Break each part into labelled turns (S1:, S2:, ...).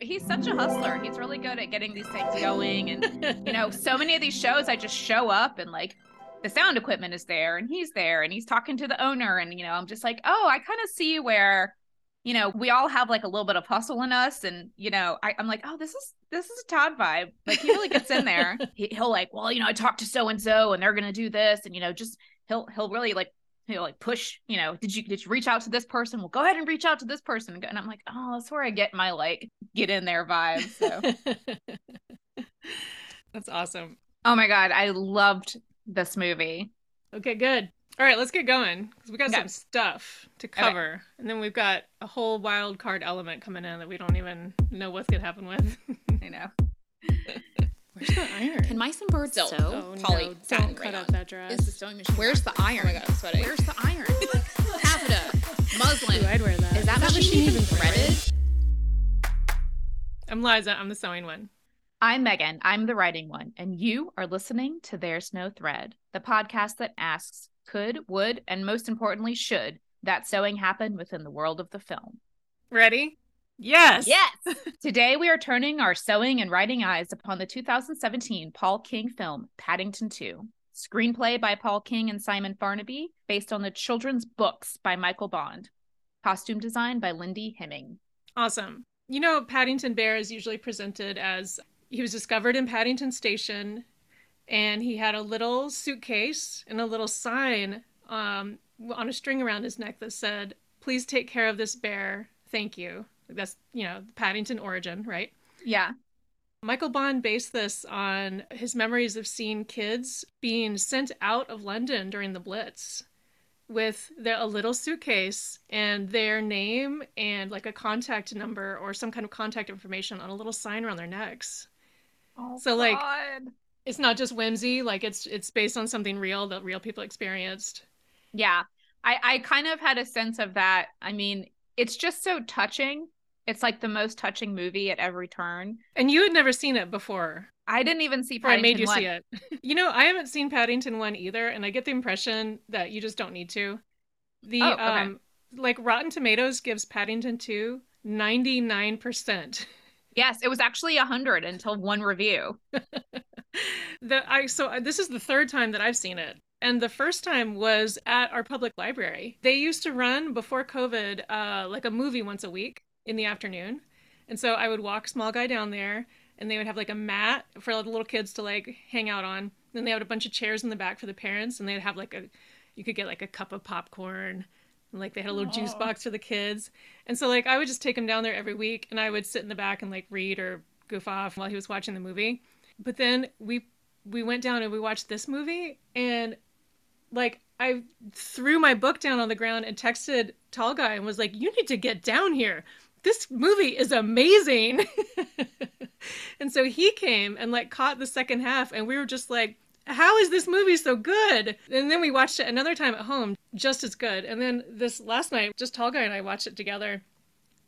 S1: he's such a hustler. He's really good at getting these things going. And, you know, so many of these shows, I just show up and like the sound equipment is there and he's there and he's talking to the owner. And, you know, I'm just like, oh, I kind of see where, you know, we all have like a little bit of hustle in us. And, you know, I, am like, oh, this is, this is a Todd vibe. Like he really gets in there. he, he'll like, well, you know, I talked to so and so and they're going to do this. And, you know, just he'll, he'll really like you know, like push, you know, did you did you reach out to this person? Well, go ahead and reach out to this person. And I'm like, oh, that's where I get my like get in there vibe.
S2: So that's awesome.
S1: Oh my god, I loved this movie.
S2: Okay, good. All right, let's get going because we got okay. some stuff to cover, okay. and then we've got a whole wild card element coming in that we don't even know what's gonna happen with.
S1: I know.
S3: Where's the iron?
S4: Can mice and birds sew?
S2: Oh, Polly, no, don't cut out that dress.
S3: Is the sewing machine?
S4: Where's the iron?
S3: Oh my god, I'm sweating.
S4: Where's the iron? Taffeta, muslin.
S2: Ooh, I'd wear that.
S4: Is that, that machine, machine even threaded?
S2: I'm Liza. I'm the sewing one.
S1: I'm Meghan. I'm the writing one, and you are listening to There's No Thread, the podcast that asks, could, would, and most importantly, should that sewing happen within the world of the film?
S2: Ready? Yes.
S1: Yes. Today we are turning our sewing and writing eyes upon the 2017 Paul King film Paddington 2. Screenplay by Paul King and Simon Farnaby, based on the children's books by Michael Bond. Costume design by Lindy Hemming.
S2: Awesome. You know, Paddington Bear is usually presented as he was discovered in Paddington Station and he had a little suitcase and a little sign um, on a string around his neck that said, Please take care of this bear. Thank you. That's, you know, Paddington origin, right?
S1: Yeah.
S2: Michael Bond based this on his memories of seeing kids being sent out of London during the Blitz with their, a little suitcase and their name and like a contact number or some kind of contact information on a little sign around their necks.
S1: Oh,
S2: so like
S1: God.
S2: it's not just whimsy, like it's it's based on something real that real people experienced.
S1: Yeah. I I kind of had a sense of that. I mean, it's just so touching it's like the most touching movie at every turn.
S2: And you had never seen it before.
S1: I didn't even see Paddington
S2: I made you
S1: 1.
S2: see it. you know, I haven't seen Paddington 1 either, and I get the impression that you just don't need to. The oh, okay. um like Rotten Tomatoes gives Paddington 2 99%.
S1: Yes, it was actually 100 until one review.
S2: the I so uh, this is the third time that I've seen it. And the first time was at our public library. They used to run before COVID uh, like a movie once a week in the afternoon. And so I would walk small guy down there and they would have like a mat for the little kids to like hang out on. Then they had a bunch of chairs in the back for the parents and they'd have like a you could get like a cup of popcorn and like they had a little Aww. juice box for the kids. And so like I would just take him down there every week and I would sit in the back and like read or goof off while he was watching the movie. But then we we went down and we watched this movie and like I threw my book down on the ground and texted Tall Guy and was like, "You need to get down here this movie is amazing. and so he came and like caught the second half and we were just like, how is this movie so good? And then we watched it another time at home, just as good. And then this last night, just Tall Guy and I watched it together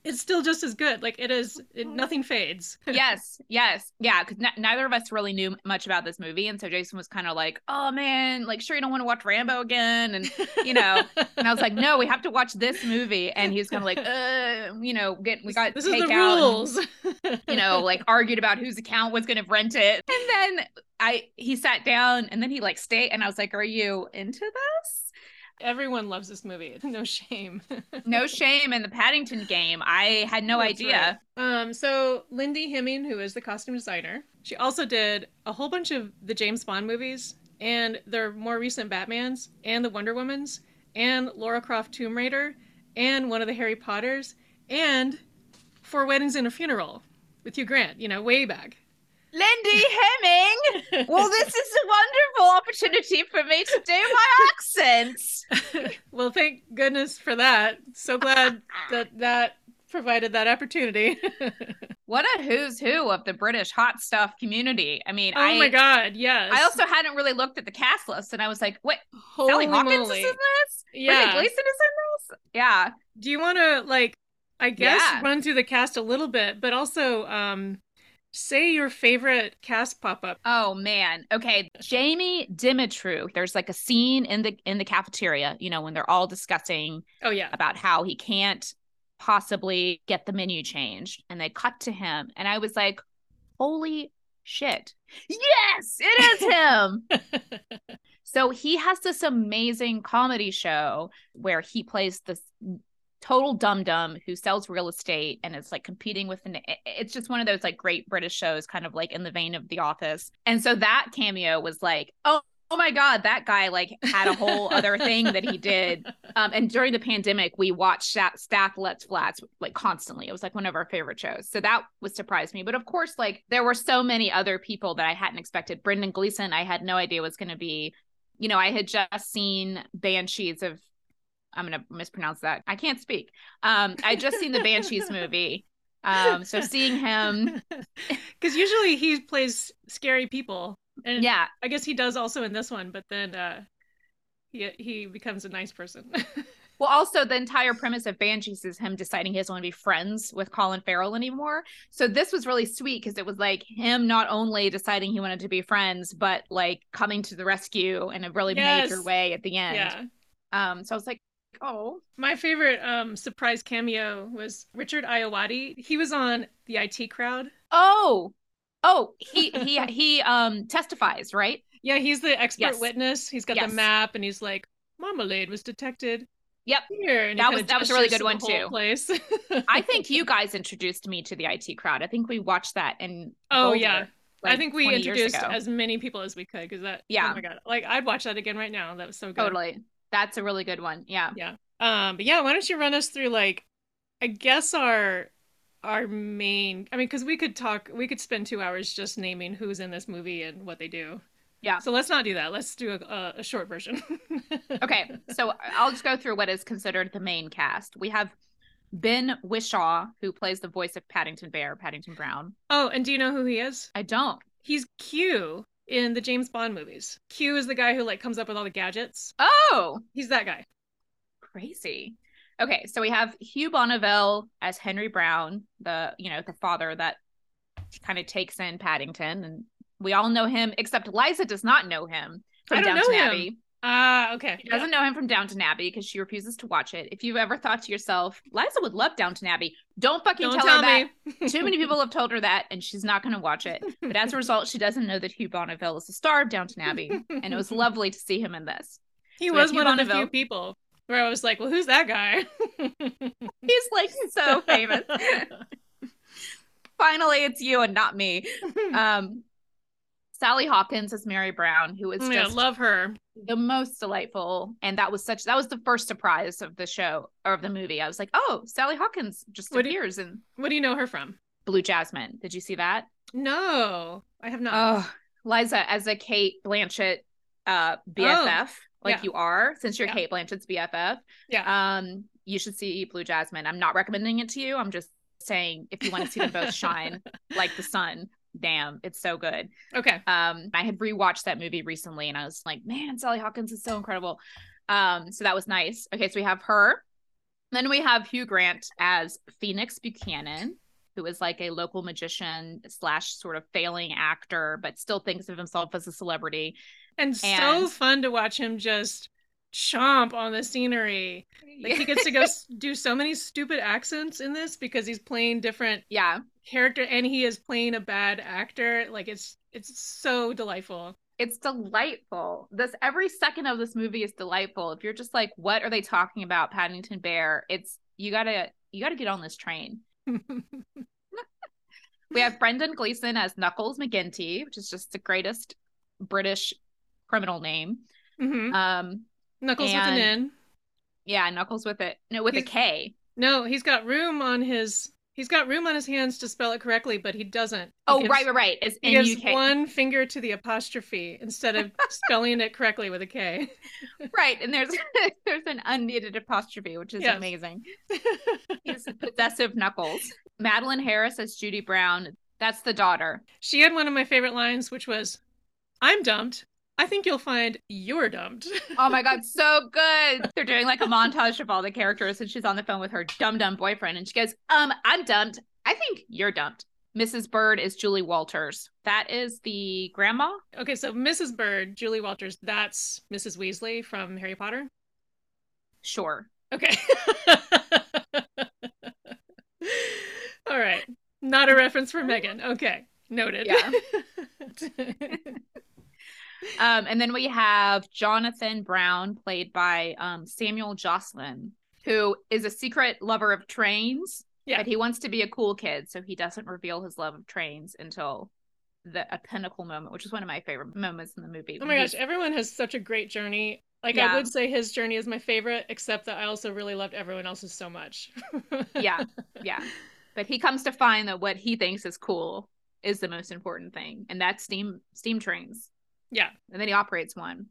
S2: it's still just as good. Like it is, it, oh. nothing fades.
S1: yes, yes, yeah. Because n- neither of us really knew much about this movie, and so Jason was kind of like, "Oh man, like sure you don't want to watch Rambo again," and you know, and I was like, "No, we have to watch this movie," and he was kind of like, "Uh, you know, get we got
S2: this is the rules,"
S1: and, you know, like argued about whose account was going to rent it, and then I he sat down, and then he like stayed, and I was like, "Are you into this?"
S2: Everyone loves this movie. No shame.
S1: no shame in the Paddington game. I had no That's idea.
S2: Right. Um, so Lindy Hemming, who is the costume designer, she also did a whole bunch of the James Bond movies and their more recent Batmans and the Wonder Womans and Lara Croft Tomb Raider and one of the Harry Potters and Four Weddings and a Funeral with Hugh Grant, you know, way back.
S1: Lindy Hemming. well, this is a wonderful opportunity for me to do my accents.
S2: well, thank goodness for that. So glad that that provided that opportunity.
S1: what a who's who of the British hot stuff community. I mean,
S2: oh
S1: I,
S2: my god, yes.
S1: I also hadn't really looked at the cast list, and I was like, "Wait, Holy Sally Hawkins moly. is in this?
S2: Yeah,
S1: Gleeson is in this? Yeah."
S2: Do you want to like, I guess, yeah. run through the cast a little bit, but also, um, Say your favorite cast pop up.
S1: Oh man. Okay. Jamie Demetriou. There's like a scene in the in the cafeteria, you know, when they're all discussing
S2: oh yeah
S1: about how he can't possibly get the menu changed. And they cut to him. And I was like, holy shit. Yes, it is him. so he has this amazing comedy show where he plays this total dum dum who sells real estate and is like competing with an it's just one of those like great british shows kind of like in the vein of the office. And so that cameo was like oh oh my god that guy like had a whole other thing that he did. Um, and during the pandemic we watched Stath Lets Flats like constantly. It was like one of our favorite shows. So that was surprised me. But of course like there were so many other people that i hadn't expected. Brendan gleeson i had no idea was going to be you know i had just seen banshees of I'm gonna mispronounce that. I can't speak. Um, I just seen the Banshees movie. Um, so seeing him
S2: because usually he plays scary people, and
S1: yeah,
S2: I guess he does also in this one. But then uh, he he becomes a nice person.
S1: well, also the entire premise of Banshees is him deciding he doesn't want to be friends with Colin Farrell anymore. So this was really sweet because it was like him not only deciding he wanted to be friends, but like coming to the rescue in a really yes. major way at the end.
S2: Yeah.
S1: Um, so I was like, Oh.
S2: My favorite um surprise cameo was Richard Ayoade. He was on the IT crowd.
S1: Oh. Oh, he he he um testifies, right?
S2: Yeah, he's the expert yes. witness. He's got yes. the map and he's like, Marmalade was detected.
S1: Yep.
S2: Here.
S1: that was that was a really good one too.
S2: Place.
S1: I think you guys introduced me to the IT crowd. I think we watched that and
S2: Oh Boulder, yeah. Like I think we introduced as many people as we could because that
S1: yeah.
S2: Oh my god. Like I'd watch that again right now. That was so good.
S1: Totally. That's a really good one. Yeah.
S2: Yeah. Um, but yeah, why don't you run us through like I guess our our main I mean, because we could talk we could spend two hours just naming who's in this movie and what they do.
S1: Yeah.
S2: So let's not do that. Let's do a, a short version.
S1: okay. So I'll just go through what is considered the main cast. We have Ben Whishaw, who plays the voice of Paddington Bear, Paddington Brown.
S2: Oh, and do you know who he is?
S1: I don't.
S2: He's Q in the James Bond movies. Q is the guy who like comes up with all the gadgets.
S1: Oh,
S2: he's that guy.
S1: Crazy. Okay, so we have Hugh Bonneville as Henry Brown, the you know the father that kind of takes in Paddington, and we all know him except Liza does not know him from Downton Abbey.
S2: Ah, uh, okay.
S1: She doesn't know him from Downton Abbey because she refuses to watch it. If you've ever thought to yourself, Liza would love Downton Abbey, don't fucking don't tell, tell, her that. Too many people have told her that, and she's not going to watch it. But as a result, she doesn't know that Hugh Bonneville is the star of Downton Abbey, and it was lovely to see him in this.
S2: He so was one Bonneville, of the few people where I was like, "Well, who's that guy?"
S1: He's like so famous. Finally, it's you and not me. Um, Sally Hawkins is Mary Brown, who is yeah, just
S2: love her.
S1: The most delightful. And that was such that was the first surprise of the show or of the movie. I was like, oh, Sally Hawkins just what appears
S2: do
S1: and
S2: what do you know her from?
S1: Blue Jasmine. Did you see that?
S2: No, I have not.
S1: Oh, Liza as a Cate Blanchett uh BFF, oh, like yeah. you are, since you're yeah. Cate Blanchett's BFF.
S2: Yeah.
S1: Um, you should see Blue Jasmine. I'm not recommending it to you. I'm just saying if you want to see them both shine like the sun damn, it's so good.
S2: Okay.
S1: Um, I had rewatched that movie recently and I was like, man, Sally Hawkins is so incredible. Um, so that was nice. Okay, so we have her. Then we have Hugh Grant as Phoenix Buchanan, who is like a local magician slash sort of failing actor, but still thinks of himself as a celebrity.
S2: And, and so fun to watch him just chomp on the scenery. Like he gets to go do so many stupid accents in this because he's playing different
S1: yeah
S2: character and he is playing a bad actor. Like it's it's so delightful.
S1: It's delightful. This every second of this movie is delightful. If you're just like, what are they talking about, Paddington Bear? It's you gotta you gotta get on this train. we have Brendan Gleeson as Knuckles McGinty, which is just the greatest British criminal name.
S2: Mm-hmm.
S1: Um,
S2: Knuckles and, with an N.
S1: Yeah, Knuckles with it. No, with he's, a K.
S2: No, he's got room on his he's got room on his hands to spell it correctly, but he doesn't.
S1: Oh, gives, right, right, right. It's
S2: he gives one finger to the apostrophe instead of spelling it correctly with a K.
S1: right, and there's there's an unneeded apostrophe, which is yes. amazing. he's possessive Knuckles. Madeleine Harris as Judy Brown. That's the daughter.
S2: She had one of my favorite lines, which was, "I'm dumped. I think you'll find you're dumped.
S1: oh my god, so good. They're doing like a montage of all the characters, and she's on the phone with her dumb dumb boyfriend, and she goes, "Um, I'm dumped. I think you're dumped." Mrs. Bird is Julie Walters. That is the grandma.
S2: Okay, so Mrs. Bird, Julie Walters, that's Mrs. Weasley from Harry Potter.
S1: Sure.
S2: Okay. All right. Not a reference for Meghan. Okay. Noted.
S1: Yeah. Um, and then we have Jonathan Brown, played by um, Samuel Joslin, who is a secret lover of trains.
S2: Yeah.
S1: But he wants to be a cool kid, so he doesn't reveal his love of trains until the a pinnacle moment, which is one of my favorite moments in the movie.
S2: oh my gosh, everyone has such a great journey. Like
S1: Yeah.
S2: I would say his journey is my favorite, except that I also really loved everyone else's so much.
S1: Yeah. yeah. But he comes to find that what he thinks is cool is the most important thing, and that's steam steam trains.
S2: Yeah.
S1: and then he operates one.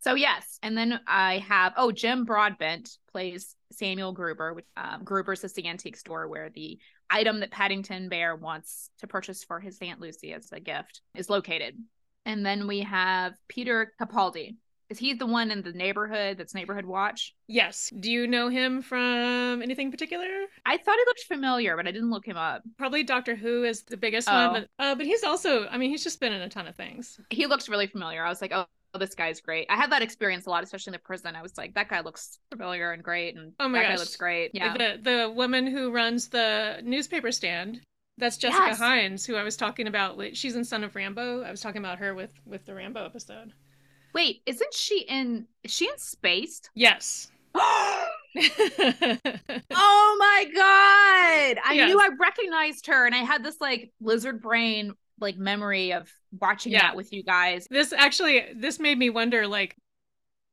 S1: So yes, and then I have oh Jim Broadbent plays Samuel Gruber. Which, um, Gruber's is the antique store where the item that Paddington Bear wants to purchase for his aunt Lucy as a gift is located. And then we have Peter Capaldi. Is he the one in the neighborhood that's Neighborhood Watch?
S2: Yes. Do you know him from anything particular?
S1: I thought he looked familiar, but I didn't look him up.
S2: Probably Doctor Who is the biggest
S1: Oh.
S2: one, but uh, but he's also I mean he's just been in a ton of things.
S1: He looks really familiar. I was like, oh. this guy's great. I had that experience a lot, especially in the prison. I was like, that guy looks familiar and great, and
S2: Oh my
S1: that guy
S2: gosh.
S1: looks great. Yeah,
S2: The the woman who runs the newspaper stand. That's Jessica
S1: Yes.
S2: Hynes, who I was talking about. She's in Son of Rambow. I was talking about her with with the Rambo episode.
S1: Wait, isn't she in? Is she in Spaced?
S2: Yes.
S1: oh my god! I
S2: Yes.
S1: knew I recognized her, and I had this like lizard brain like memory of watching
S2: Yeah.
S1: that with you guys.
S2: this actually this made me wonder like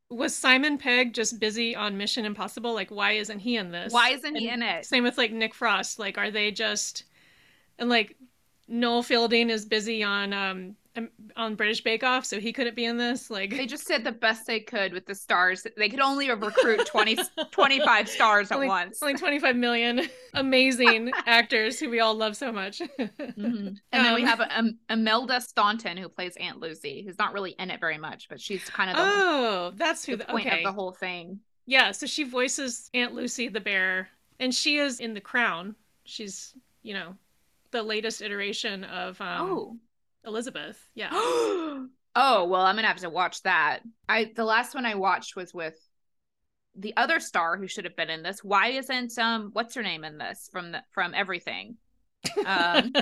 S2: was Simon Pegg just busy on Mission Impossible? Like why isn't he in this?
S1: Why isn't he in it?
S2: Same with like Nick Frost. Like are they just and like Noel Fielding is busy on um, on British Bake Off, so he couldn't be in this. Like
S1: They just did the best they could with the stars. They could only recruit 20, 25 stars at
S2: only,
S1: once.
S2: only 25 million amazing actors who we all love so much.
S1: Mhm. And then we
S2: Um,
S1: have um, Imelda Staunton, who plays Aunt Lucy, who's not really in it very much, but she's kind of the,
S2: oh, that's who
S1: the
S2: the,
S1: point
S2: okay.
S1: of the whole thing.
S2: Yeah, so she voices Aunt Lucy the bear, and she is in The Crown. She's, you know, the latest iteration of um,
S1: oh.
S2: Elizabeth. Yeah.
S1: oh, well, I'm gonna have to watch that. I the last one I watched was with the other star who should have been in this. Why isn't um what's her name in this from the from everything? Um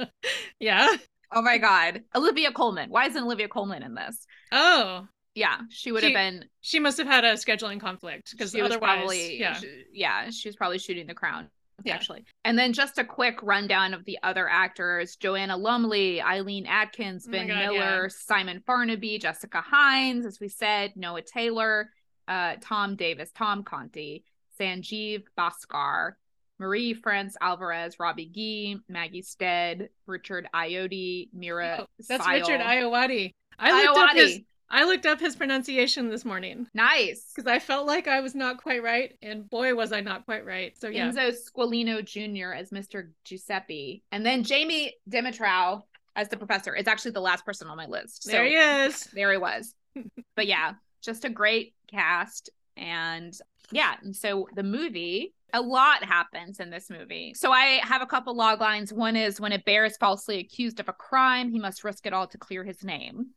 S2: yeah.
S1: oh my god. Olivia Colman. Why isn't Olivia Colman in this?
S2: Oh,
S1: Yeah, she would
S2: She-
S1: have been
S2: she must have had a scheduling conflict because
S1: she was
S2: otherwise,
S1: probably
S2: yeah.
S1: sh- yeah, she was probably shooting the crown.
S2: Yeah.
S1: Actually. And then just a quick rundown of the other actors Joanna Lumley, Eileen Atkins,
S2: Oh
S1: Ben
S2: God,
S1: Miller,
S2: yeah.
S1: Simon Farnaby, Jessica Hynes, as we said, Noah Taylor, uh, Tom Davis, Tom Conti, Sanjeev Bhaskar, Marie France Alvarez, Robbie Gee, Maggie Steed, Richard Iotti, Meera.
S2: Oh, That's
S1: Syal.
S2: Richard Iowati. I looked up his
S1: Iowati.
S2: I looked up his pronunciation this morning
S1: Nice.
S2: because I felt like I was not quite right, and boy was I not quite right. So yeah,
S1: Enzo Squillino Jr. as Mr. Giuseppe, and then Jamie Demetriou as the professor. It's actually the last person on my list. So
S2: there he is.
S1: there he was. but yeah, just a great cast. And yeah, and so the movie, a lot happens in this movie. So I have a couple log lines. One is when a bear is falsely accused of a crime, he must risk it all to clear his name.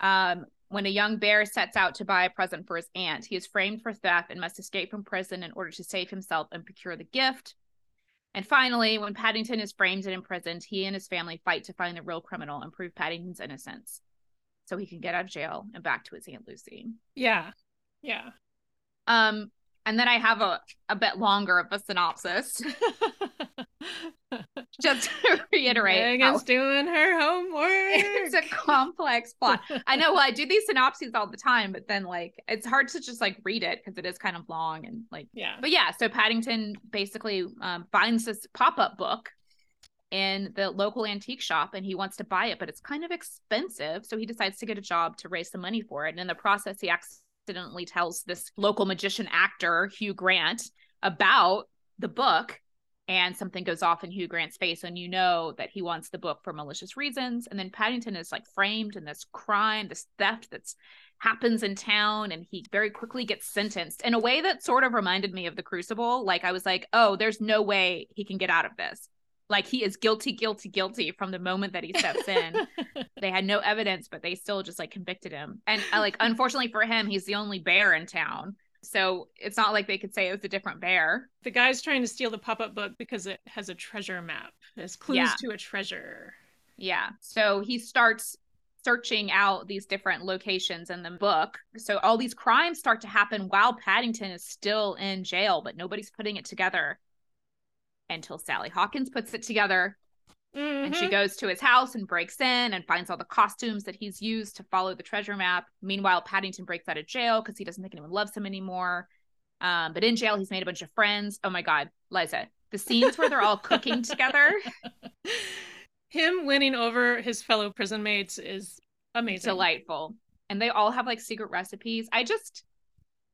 S1: Um, when a young bear sets out to buy a present for his aunt, he is framed for theft and must escape from prison in order to save himself and procure the gift. And finally, when Paddington is framed and imprisoned, he and his family fight to find the real criminal and prove Paddington's innocence so he can get out of jail and back to his Aunt Lucy.
S2: Yeah, yeah.
S1: Um, and then I have a, a bit longer of a synopsis just to reiterate.
S2: Meghan's doing her homework.
S1: it's a complex plot. I know. Well, I do these synopses all the time, but then like it's hard to just like read it because it is kind of long and like.
S2: yeah.
S1: But yeah, so Paddington basically um, finds this pop up book in the local antique shop and he wants to buy it, but it's kind of expensive. So he decides to get a job to raise some money for it. And in the process, he accidentally tells this local magician actor, Hugh Grant, about the book. And something goes off in Hugh Grant's face, and you know that he wants the book for malicious reasons. And then Paddington is like framed in this crime, this theft that's happens in town, and he very quickly gets sentenced in a way that sort of reminded me of the Crucible. Like I was like, oh, there's no way he can get out of this. Like he is guilty, guilty, guilty from the moment that he steps in. they had no evidence, but they still just like convicted him. And uh, like, unfortunately for him, he's the only bear in town. So it's not like they could say it was a different bear.
S2: The guy's trying to steal the pop up book because it has a treasure map. Has clues
S1: Yeah.
S2: to a treasure.
S1: Yeah. So he starts searching out these different locations in the book. So all these crimes start to happen while Paddington is still in jail, but nobody's putting it together until Sally Hawkins puts it together and she
S2: Mhm.
S1: goes to his house and breaks in and finds all the costumes that he's used to follow the treasure map. Meanwhile, Paddington breaks out of jail because he doesn't think anyone loves him anymore. Um, but in jail, he's made a bunch of friends. Oh my God, Liza, the scenes where they're all cooking together,
S2: Him winning over his fellow prison mates is amazing.
S1: delightful. And they all have like secret recipes. I just,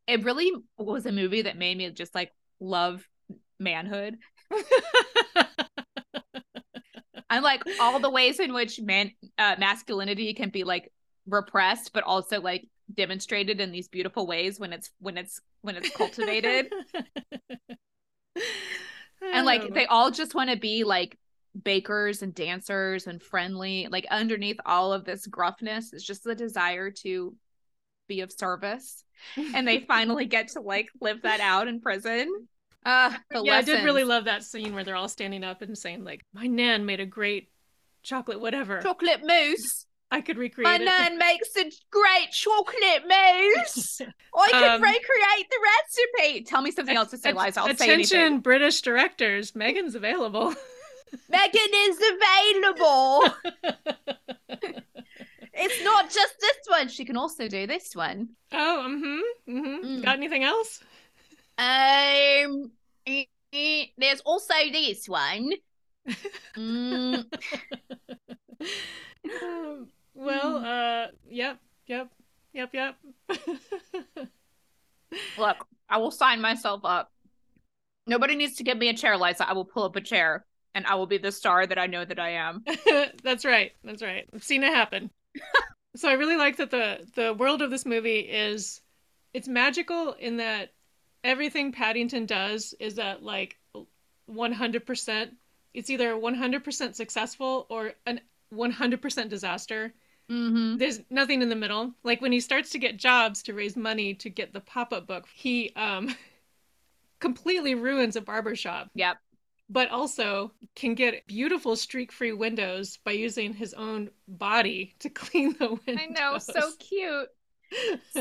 S1: it really was a movie that made me just like love manhood. I like all the ways in which man uh, masculinity can be like repressed, but also like demonstrated in these beautiful ways when it's when it's when it's cultivated. and like they all just want to be like bakers and dancers and friendly. Like underneath all of this gruffness is just the desire to be of service. And they finally get to like live that out in prison. Uh the
S2: yeah, I did really love that scene where they're all standing up and saying like, "My nan made a great chocolate whatever."
S1: chocolate mousse.
S2: I could recreate
S1: My
S2: it.
S1: nan makes a great chocolate mousse. I could
S2: Um,
S1: recreate the recipe. Tell me something else to say, Liza. I'll say
S2: Attention. British directors! Meghan's available.
S1: Meghan is available. it's not just this one. She can also do this one.
S2: oh, mm-hmm, mm-hmm.
S1: Mm.
S2: Got anything else?
S1: Um, eh, eh, there's also this one. Mm,
S2: Um, well,
S1: Hmm.
S2: uh, yep, yep, yep, yep.
S1: look, I will sign myself up. Nobody needs to give me a chair, Liza. I will pull up a chair, and I will be the star that I know that I am.
S2: That's right. That's right. I've seen it happen. so I really like that the the world of this movie is it's magical in that everything Paddington does is at like 100%. It's either 100% successful or an 100% disaster.
S1: Mm-hmm.
S2: There's nothing in the middle. Like when he starts to get jobs to raise money to get the pop-up book, he um completely ruins a barber shop
S1: Yep.
S2: but also can get beautiful streak-free windows by using his own body to clean the windows.
S1: I know, so cute.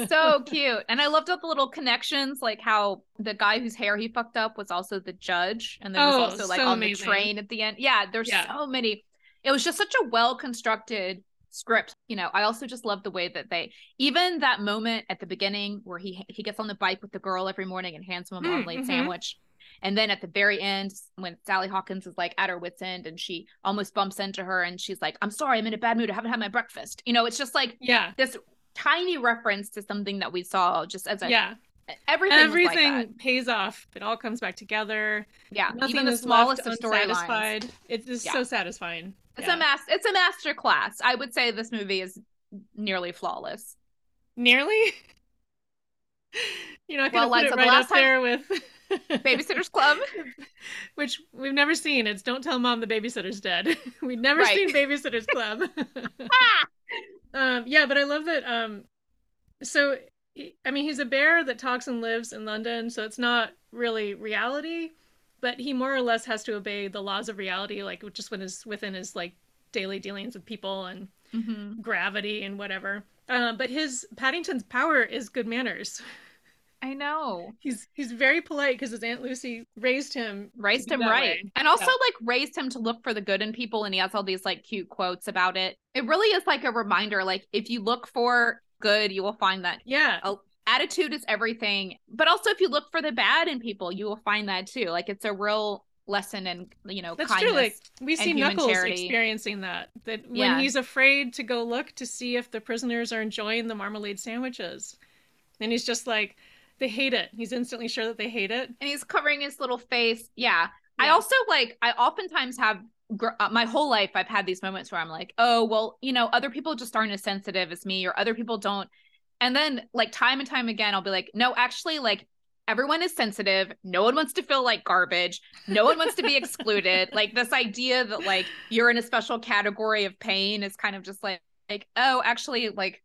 S1: So cute. And I loved all the little connections, like how the guy whose hair he fucked up was also the judge, and then was
S2: Oh,
S1: also like
S2: so
S1: on
S2: amazing.
S1: the train at the end. Yeah, there's
S2: Yeah.
S1: so many. It was just such a well constructed script. You know, I also just love the way that they even that moment at the beginning where he he gets on the bike with the girl every morning and hands him a
S2: Mm,
S1: marmalade
S2: mhm.
S1: sandwich. And then at the very end, when Sally Hawkins is like at her wits' end and she almost bumps into her and she's like, I'm sorry, I'm in a bad mood. I haven't had my breakfast. You know, it's just like
S2: yeah,
S1: this tiny reference to something that we saw just as a
S2: yeah.
S1: everything was like
S2: Everything pays off. It all comes back together.
S1: yeah
S2: Nothing
S1: even the smallest of storylines.
S2: It's just
S1: Yeah.
S2: so satisfying.
S1: it's
S2: Yeah.
S1: a mas- it's a master class i would say this movie is nearly flawless
S2: Nearly. You know, I could
S1: Well,
S2: put it right
S1: last
S2: up
S1: time-
S2: there with
S1: babysitters club
S2: which we've never seen. It's "Don't Tell Mom the Babysitter's Dead." We've never
S1: Right.
S2: seen Babysitter's Club. Um, yeah, but I love that. Um, so, I mean, he's a bear that talks and lives in London, so it's not really reality, but he more or less has to obey the laws of reality, like just when his within his like daily dealings with people and
S1: mm-hmm.
S2: gravity and whatever. Uh, but his Paddington's power is good manners.
S1: i know
S2: He's he's very polite because his aunt Lucy raised him.
S1: raised him right
S2: way.
S1: and also
S2: Yeah.
S1: like raised him to look for the good in people and he has all these like cute quotes about it it really is like a reminder like if you look for good you will find that
S2: Yeah,
S1: Oh, attitude is everything but also if you look for the bad in people you will find that too like it's a real lesson and you know
S2: That's true. Like we see Knuckles
S1: charity.
S2: experiencing that. That when
S1: Yeah.
S2: he's afraid to go look to see if the prisoners are enjoying the marmalade sandwiches, and he's just like, they hate it. He's instantly sure that they hate it.
S1: and he's covering his little face. Yeah, i also like i oftentimes have gr- uh, my whole life i've had these moments where i'm like oh well you know other people just aren't as sensitive as me or other people don't. And then like time and time again i'll be like no actually like everyone is sensitive. No one wants to feel like garbage. No one wants to be excluded. Like this idea that like you're in a special category of pain is kind of just like like oh actually like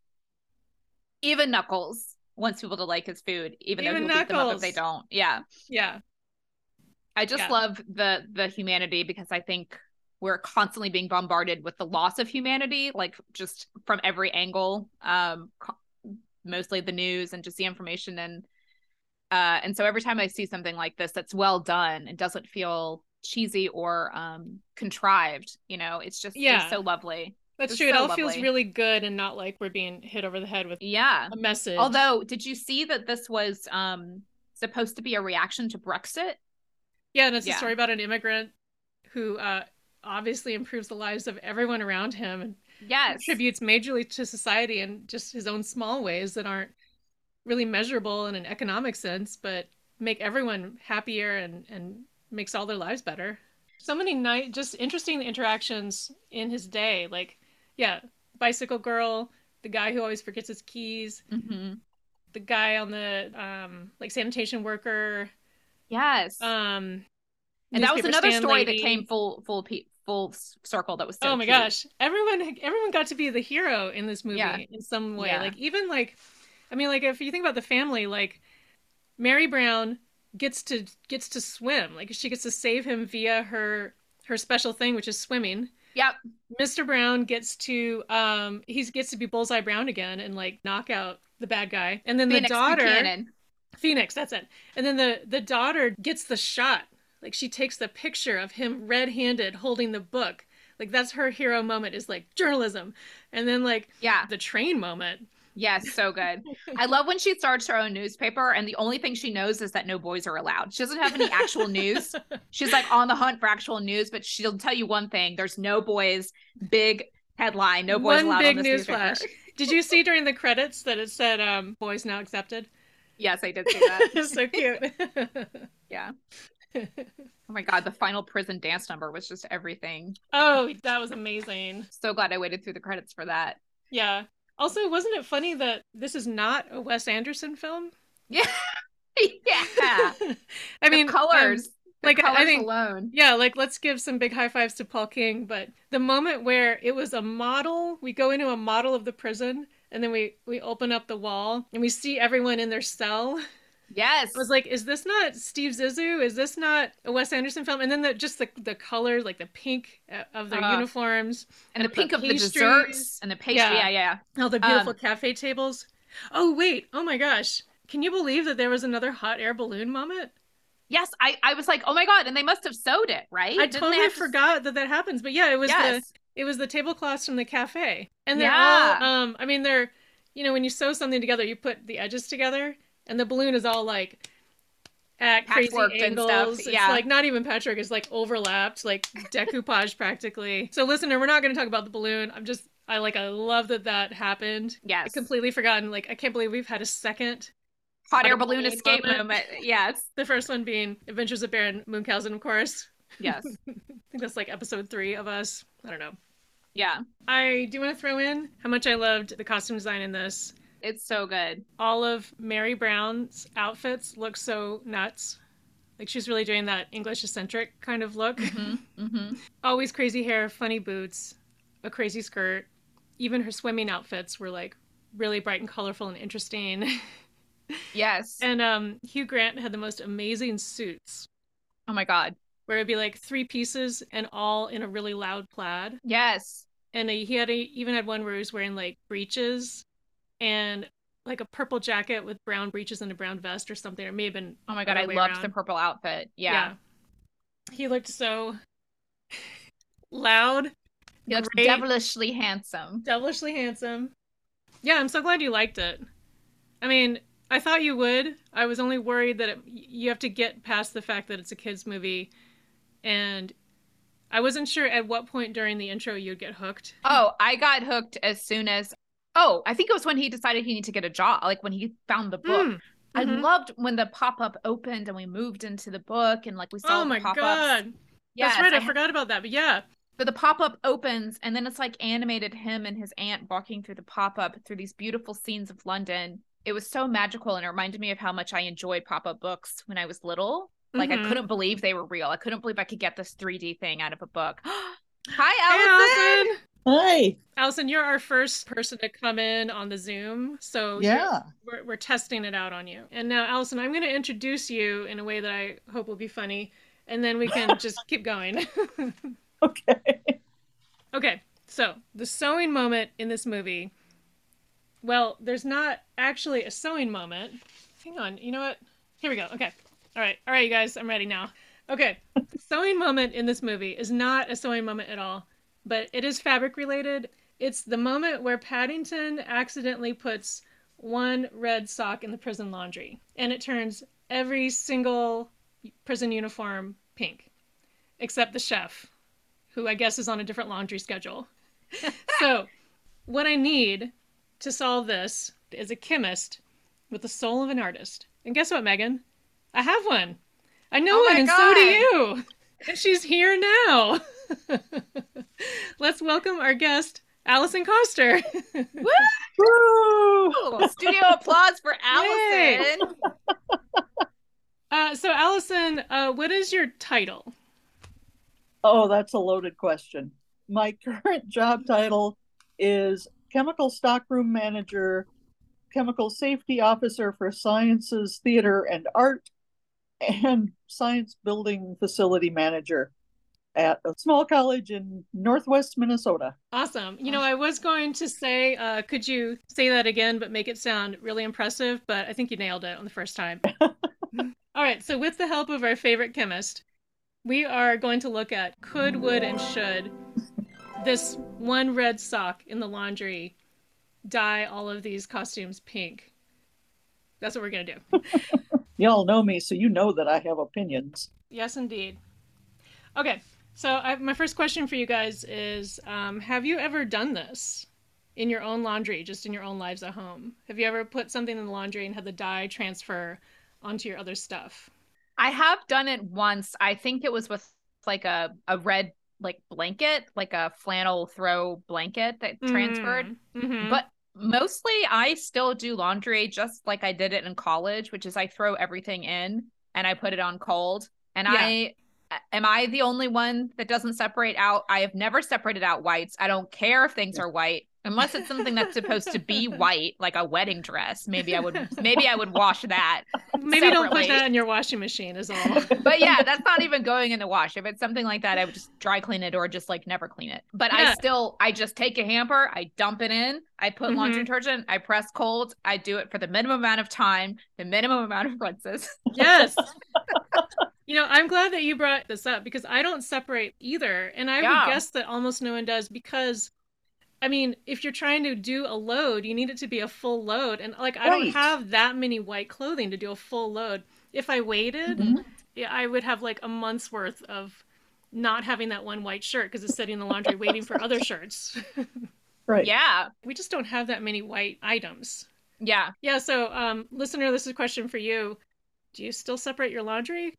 S1: even knuckles wants people to like his food, even,
S2: Even
S1: though he'll beat them up if they don't. Yeah.
S2: Yeah.
S1: I just
S2: Yeah.
S1: love the the humanity because I think we're constantly being bombarded with the loss of humanity, like just from every angle, um, mostly the news and just the information and uh, and so every time I see something like this that's well done and doesn't feel cheesy or um contrived, you know, it's just
S2: Yeah.
S1: it's so lovely.
S2: That's true. It
S1: so
S2: all feels really good and not like we're being hit over the head with
S1: Yeah.
S2: a message.
S1: Although, did you see that this was um supposed to be a reaction to Brexit?
S2: yeah, and it's
S1: yeah.
S2: a story about an immigrant who uh, obviously improves the lives of everyone around him and
S1: Yes.
S2: contributes majorly to society in just his own small ways that aren't really measurable in an economic sense, but make everyone happier and, and makes all their lives better. So many night just interesting interactions in his day. Like, yeah, bicycle girl, the guy who always forgets his keys,
S1: hmm
S2: the guy on the um like sanitation worker,
S1: Yes.
S2: um,
S1: and that was another story
S2: lady.
S1: that came full full pe- full circle that was so
S2: oh my
S1: cute.
S2: gosh everyone everyone got to be the hero in this movie
S1: Yeah.
S2: in some way
S1: Yeah.
S2: like even like i mean like if you think about the family like mary brown gets to gets to swim like she gets to save him via her her special thing which is swimming
S1: Yep.
S2: mr brown gets to um he gets to be bullseye brown again and like knock out the bad guy and then
S1: Phoenix
S2: the daughter
S1: Buchanan.
S2: Phoenix, that's it. And then the the daughter gets the shot. Like she takes the picture of him red-handed holding the book. Like that's her hero moment is like journalism. And then like
S1: Yeah.
S2: the train moment.
S1: Yes. So good. I love when she starts her own newspaper, and the only thing she knows is that no boys are allowed. She doesn't have any actual news. She's like on the hunt for actual news, but she'll tell you one thing: there's no boys. Big headline: No boys
S2: One
S1: allowed
S2: big
S1: on this
S2: news
S1: newspaper.
S2: flash. Did you see during the credits that it said um boys now accepted?
S1: Yes, I did see that.
S2: it's so cute.
S1: yeah. Oh my god, the final prison dance number was just everything.
S2: oh, that was amazing.
S1: So glad I waited through the credits for that.
S2: Yeah. Also, wasn't it funny that this is not a Wes Anderson film?
S1: Yeah. yeah.
S2: I mean,
S1: the
S2: um,
S1: colors. the
S2: like, I- I think-
S1: alone.
S2: Yeah, like let's give some big high fives to Paul King. But the moment where it was a model, we go into a model of the prison, and then we we open up the wall and we see everyone in their cell.
S1: Yes.
S2: I was like, is this not Steve Zissou? Is this not a Wes Anderson film? And then the just the the colors, like the pink uh, of their
S1: Uh,
S2: uniforms,
S1: and the pink of the desserts and the pastry.
S2: Yeah.
S1: Yeah, yeah.
S2: all the beautiful
S1: Um,
S2: cafe tables. Oh wait, oh my gosh. Can you believe that there was another hot air balloon moment?
S1: Yes, I, I was like, oh my god, and they must have sewed it, right?
S2: I
S1: Didn't they
S2: totally
S1: have to-
S2: forgot that that happens. But yeah, it was the it was the tablecloths from the cafe and they're
S1: Yeah.
S2: all um i mean they're you know when you sew something together you put the edges together and the balloon is all like at crazy
S1: Patchworked and stuff,
S2: angles it's
S1: yeah.
S2: like not even patchwork it's like overlapped like decoupage practically so listener we're not going to talk about the balloon i'm just i like i love that that happened i
S1: Yes.
S2: completely forgotten like i can't believe we've had a second
S1: Hot air balloon
S2: balloon
S1: escape
S2: moment.
S1: moment. Yes.
S2: the first one being adventures of baron munchausen of course
S1: Yes.
S2: i think that's like episode three of us i don't know
S1: yeah.
S2: I do want to throw in how much I loved the costume design in this.
S1: It's so good.
S2: All of Mary Brown's outfits look so nuts. Like she's really doing that English eccentric kind of look.
S1: hmm hmm
S2: Always crazy hair, funny boots, a crazy skirt. Even her swimming outfits were like really bright and colorful and interesting.
S1: Yes.
S2: and um, Hugh Grant had the most amazing suits
S1: oh my god.
S2: where it'd be like three pieces and all in a really loud plaid.
S1: Yes.
S2: and he had a, even had one where he was wearing like breeches and like a purple jacket with brown breeches and a brown vest or something. It may have been
S1: Oh my god, I loved
S2: around.
S1: the purple outfit. Yeah.
S2: He looked so loud,
S1: He looks
S2: Great.
S1: devilishly handsome.
S2: devilishly handsome. Yeah, I'm so glad you liked it. I mean, I thought you would. I was only worried that it, you have to get past the fact that it's a kids movie, and I wasn't sure at what point during the intro you'd get hooked.
S1: Oh, I got hooked as soon as Oh, I think it was when he decided he needed to get a job, like when he found the book.
S2: Mm,
S1: I
S2: mhm.
S1: loved when the pop-up opened and we moved into the book and like we saw
S2: Oh my
S1: pop-ups.
S2: god.
S1: Yes,
S2: That's right. I,
S1: ha-
S2: forgot about that. But yeah,
S1: But the pop-up opens and then it's like animated him and his aunt walking through the pop-up through these beautiful scenes of London. It was so magical and it reminded me of how much I enjoyed pop-up books when I was little. Like
S2: Mhm.
S1: I couldn't believe they were real. I couldn't believe I could get this 3D thing out of a book. Hi,
S2: Hey,
S1: Allison.
S3: Hi.
S2: Allison, you're our first person to come in on the Zoom, so
S5: Yeah.
S2: we're, we're testing it out on you. And now, Allison, I'm going to introduce you in a way that I hope will be funny, and then we can just keep going.
S5: Okay.
S2: okay, so the sewing moment in this movie. Well, there's not actually a sewing moment. Hang on, you know what? Here we go. Okay. All right. All right, you guys, I'm ready now. Okay. The sewing moment in this movie is not a sewing moment at all, but it is fabric related. It's the moment where Paddington accidentally puts one red sock in the prison laundry, and it turns every single prison uniform pink, except the chef, who I guess is on a different laundry schedule. so, what I need to solve this is a chemist with the soul of an artist. And guess what, Meghan? I have one. I know
S1: Oh
S2: it,
S1: my
S2: and so do you. And she's here now. Let's welcome our guest, Allison Koster.
S5: Woo!
S1: Ooh, studio applause for Allison.
S2: Uh, so, Allison, uh, what is your title?
S5: Oh, that's a loaded question. My current job title is Chemical Stockroom Manager, Chemical Safety Officer for Sciences, Theater, and Art, and Science Building Facility Manager at a small college in northwest Minnesota.
S2: Awesome. You know, I was going to say, uh, could you say that again, but make it sound really impressive? But I think you nailed it on the first time. All right. So, with the help of our favorite chemist, we are going to look at could, would, and should this one red sock in the laundry dye all of these costumes pink. That's what we're going to do.
S5: Y'all know me, so you know that I have opinions.
S2: Yes, indeed. Okay, so I, my first question for you guys is um, Have you ever done this in your own laundry, just in your own lives at home? Have you ever put something in the laundry and had the dye transfer onto your other stuff?
S1: I have done it once. I think it was with like a, a red like blanket, like a flannel throw blanket that transferred.
S2: Mhm.
S1: But mostly I still do laundry just like I did it in college, which is I throw everything in and I put it on cold. And
S2: Yeah.
S1: I am I the only one that doesn't separate out? I have never separated out whites. I don't care if things are white. Unless it's something that's supposed to be white, like a wedding dress. Maybe I would maybe I would wash that.
S2: Maybe don't put that in your washing machine, is all.
S1: But yeah, that's not even going in the wash. If it's something like that, I would just dry clean it or just like never clean it. But
S2: Yeah.
S1: I still, I just take a hamper, I dump it in, I put mm-hmm. laundry detergent, I press cold, I do it for the minimum amount of time, the minimum amount of rinses.
S2: yes. You know, I'm glad that you brought this up because I don't separate either. And I
S1: Yeah.
S2: would guess that almost no one does because, I mean, if you're trying to do a load, you need it to be a full load. And like, I don't have that many white clothing to do a full load. If I waited,
S5: Mhm.
S2: yeah, I would have like a month's worth of not having that one white shirt because it's sitting in the laundry waiting for other shirts.
S5: Right.
S1: Yeah.
S2: we just don't have that many white items.
S1: Yeah.
S2: Yeah, so um listener, this is a question for you. Do you still separate your laundry?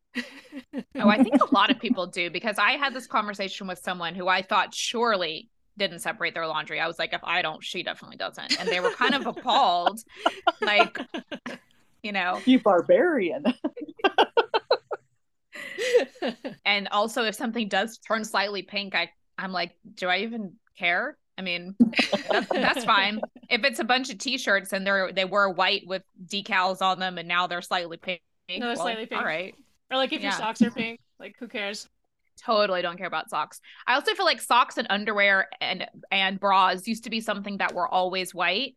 S1: Oh, I think a lot of people do because I had this conversation with someone who I thought surely didn't separate their laundry. I was like, if I don't, she definitely doesn't. And they were kind of appalled. Like, you know,
S5: You barbarian.
S1: and also if something does turn slightly pink, I I'm like, do I even care? I mean, that's, that's fine. If it's a bunch of t-shirts and they're they were white with decals on them and now they're slightly pink.
S2: No, they're slightly pink.
S1: All right.
S2: or like if your socks are pink, like who cares?
S1: Totally don't care about socks. I also feel like socks and underwear and and bras used to be something that were always white.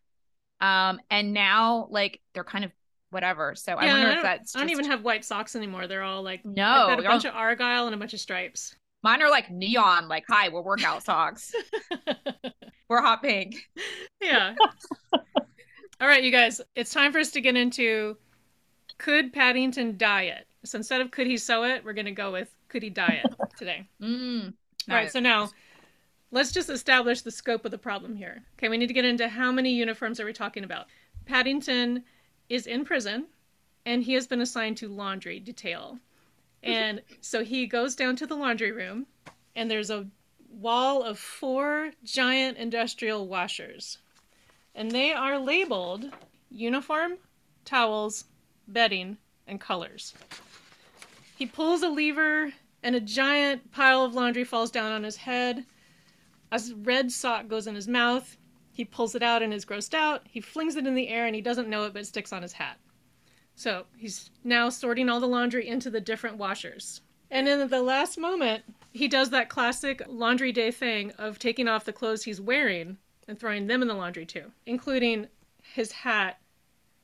S1: Um and now like they're kind of whatever. So I wonder
S2: I
S1: if that's
S2: I don't even have white socks anymore. They're all like
S1: No,
S2: I've got a bunch
S1: all-
S2: of argyle and a bunch of stripes.
S1: mine are like neon, like hi, we're workout socks. we're hot pink.
S2: yeah. all right, you guys, it's time for us to get into could Paddington diet? So instead of could he sew it, we're gonna go with could he diet today.
S1: Mm.
S2: All right, so now let's just establish the scope of the problem here. Okay, we need to get into how many uniforms are we talking about. Paddington is in prison and he has been assigned to laundry detail. And so he goes down to the laundry room and there's a wall of four giant industrial washers. And they are labeled uniform, towels, bedding, and colors. He pulls a lever and a giant pile of laundry falls down on his head. A red sock goes in his mouth. He pulls it out and is grossed out. He flings it in the air and he doesn't know it, but it sticks on his hat. So he's now sorting all the laundry into the different washers. And in the last moment, he does that classic laundry day thing of taking off the clothes he's wearing and throwing them in the laundry too, including his hat,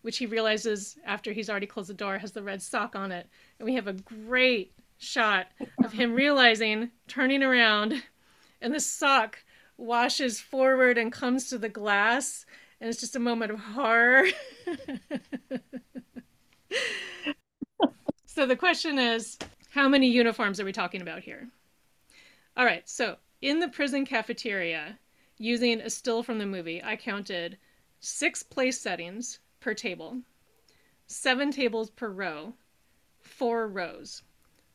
S2: which he realizes after he's already closed the door has the red sock on it. And we have a great shot of him realizing, turning around, and the sock washes forward and comes to the glass. And it's just a moment of horror. so the question is how many uniforms are we talking about here? All right, so in the prison cafeteria, using a still from the movie, I counted six place settings per table, seven tables per row, four rows.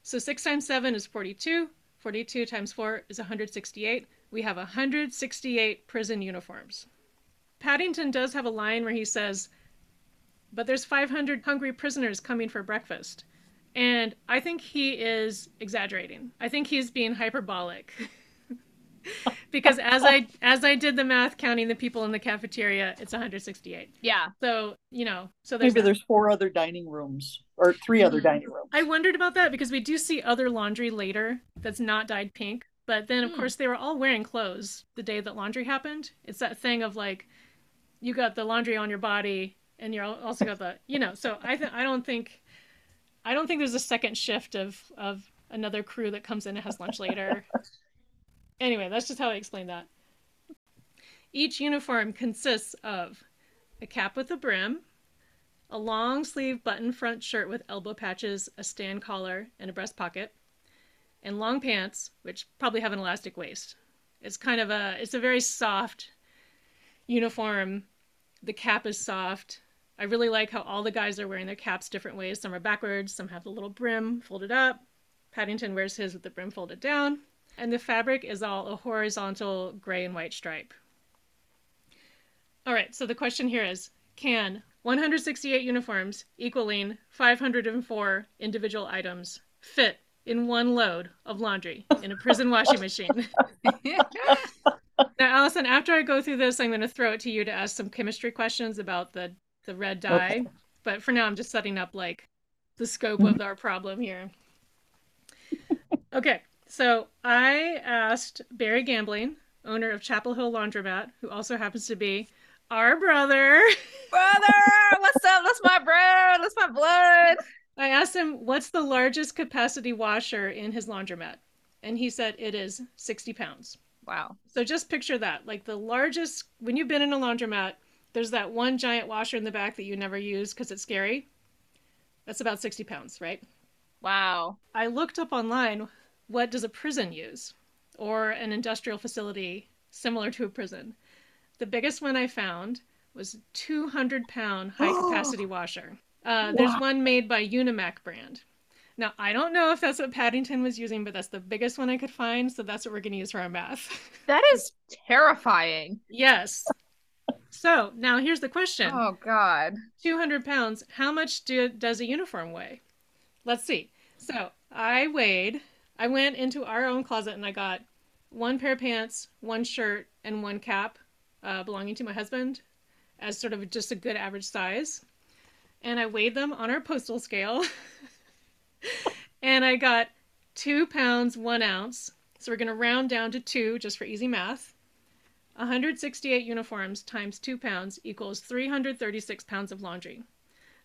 S2: So six times seven is 42. 42 times four is 168. We have 168 prison uniforms. Paddington does have a line where he says, but there's 500 hungry prisoners coming for breakfast. And I think he is exaggerating. I think he's being hyperbolic. because as I as I did the math counting the people in the cafeteria, it's 168.
S1: Yeah.
S2: So, you know, so there's
S5: Maybe
S2: that.
S5: there's four other dining rooms or three other
S2: Mhm.
S5: dining rooms.
S2: I wondered about that because we do see other laundry later that's not dyed pink. But then, of
S1: Hmm.
S2: course, they were all wearing clothes the day that laundry happened. It's that thing of like, you got the laundry on your body, and you're also got the, you know. So I th- I don't think, I don't think there's a second shift of of another crew that comes in and has lunch later. anyway, that's just how I explain that. Each uniform consists of a cap with a brim, a long sleeve button front shirt with elbow patches, a stand collar, and a breast pocket, and long pants, which probably have an elastic waist. It's kind of a it's a very soft uniform. The cap is soft. I really like how all the guys are wearing their caps different ways. Some are backwards, some have the little brim folded up. Paddington wears his with the brim folded down. And the fabric is all a horizontal gray and white stripe. All right, so the question here is can 168 uniforms equaling 504 individual items fit in one load of laundry in a prison washing machine? Now, Allison, after I go through this, I'm going to throw it to you to ask some chemistry questions about the the red dye.
S5: Okay.
S2: But for now, I'm just setting up like the scope of our problem here. Okay, so I asked Barre Gambling, owner of Chapel Hill Laundromat, who also happens to be our brother.
S1: Brother, what's up? That's my bro. That's my blood.
S2: I asked him what's the largest capacity washer in his laundromat, and he said it is 60 pounds.
S1: Wow.
S2: So just picture that. Like the largest, when you've been in a laundromat, there's that one giant washer in the back that you never use because it's scary. That's about 60 pounds, right?
S1: Wow.
S2: I looked up online what does a prison use or an industrial facility similar to a prison. The biggest one I found was 200 pound high capacity washer. Uh, there's one made by Unimac brand. Now, I don't know if that's what Paddington was using, but that's the biggest one I could find, so that's what we're going to use for our math.
S1: That is terrifying.
S2: yes. So now here's the question
S1: Oh God.
S2: 200 pounds, how much do, does a uniform weigh? Let's see. So I weighed, I went into our own closet and I got one pair of pants, one shirt, and one cap uh, belonging to my husband as sort of just a good average size. And I weighed them on our postal scale. and I got two pounds, one ounce. So we're going to round down to two just for easy math. 168 uniforms times two pounds equals 336 pounds of laundry.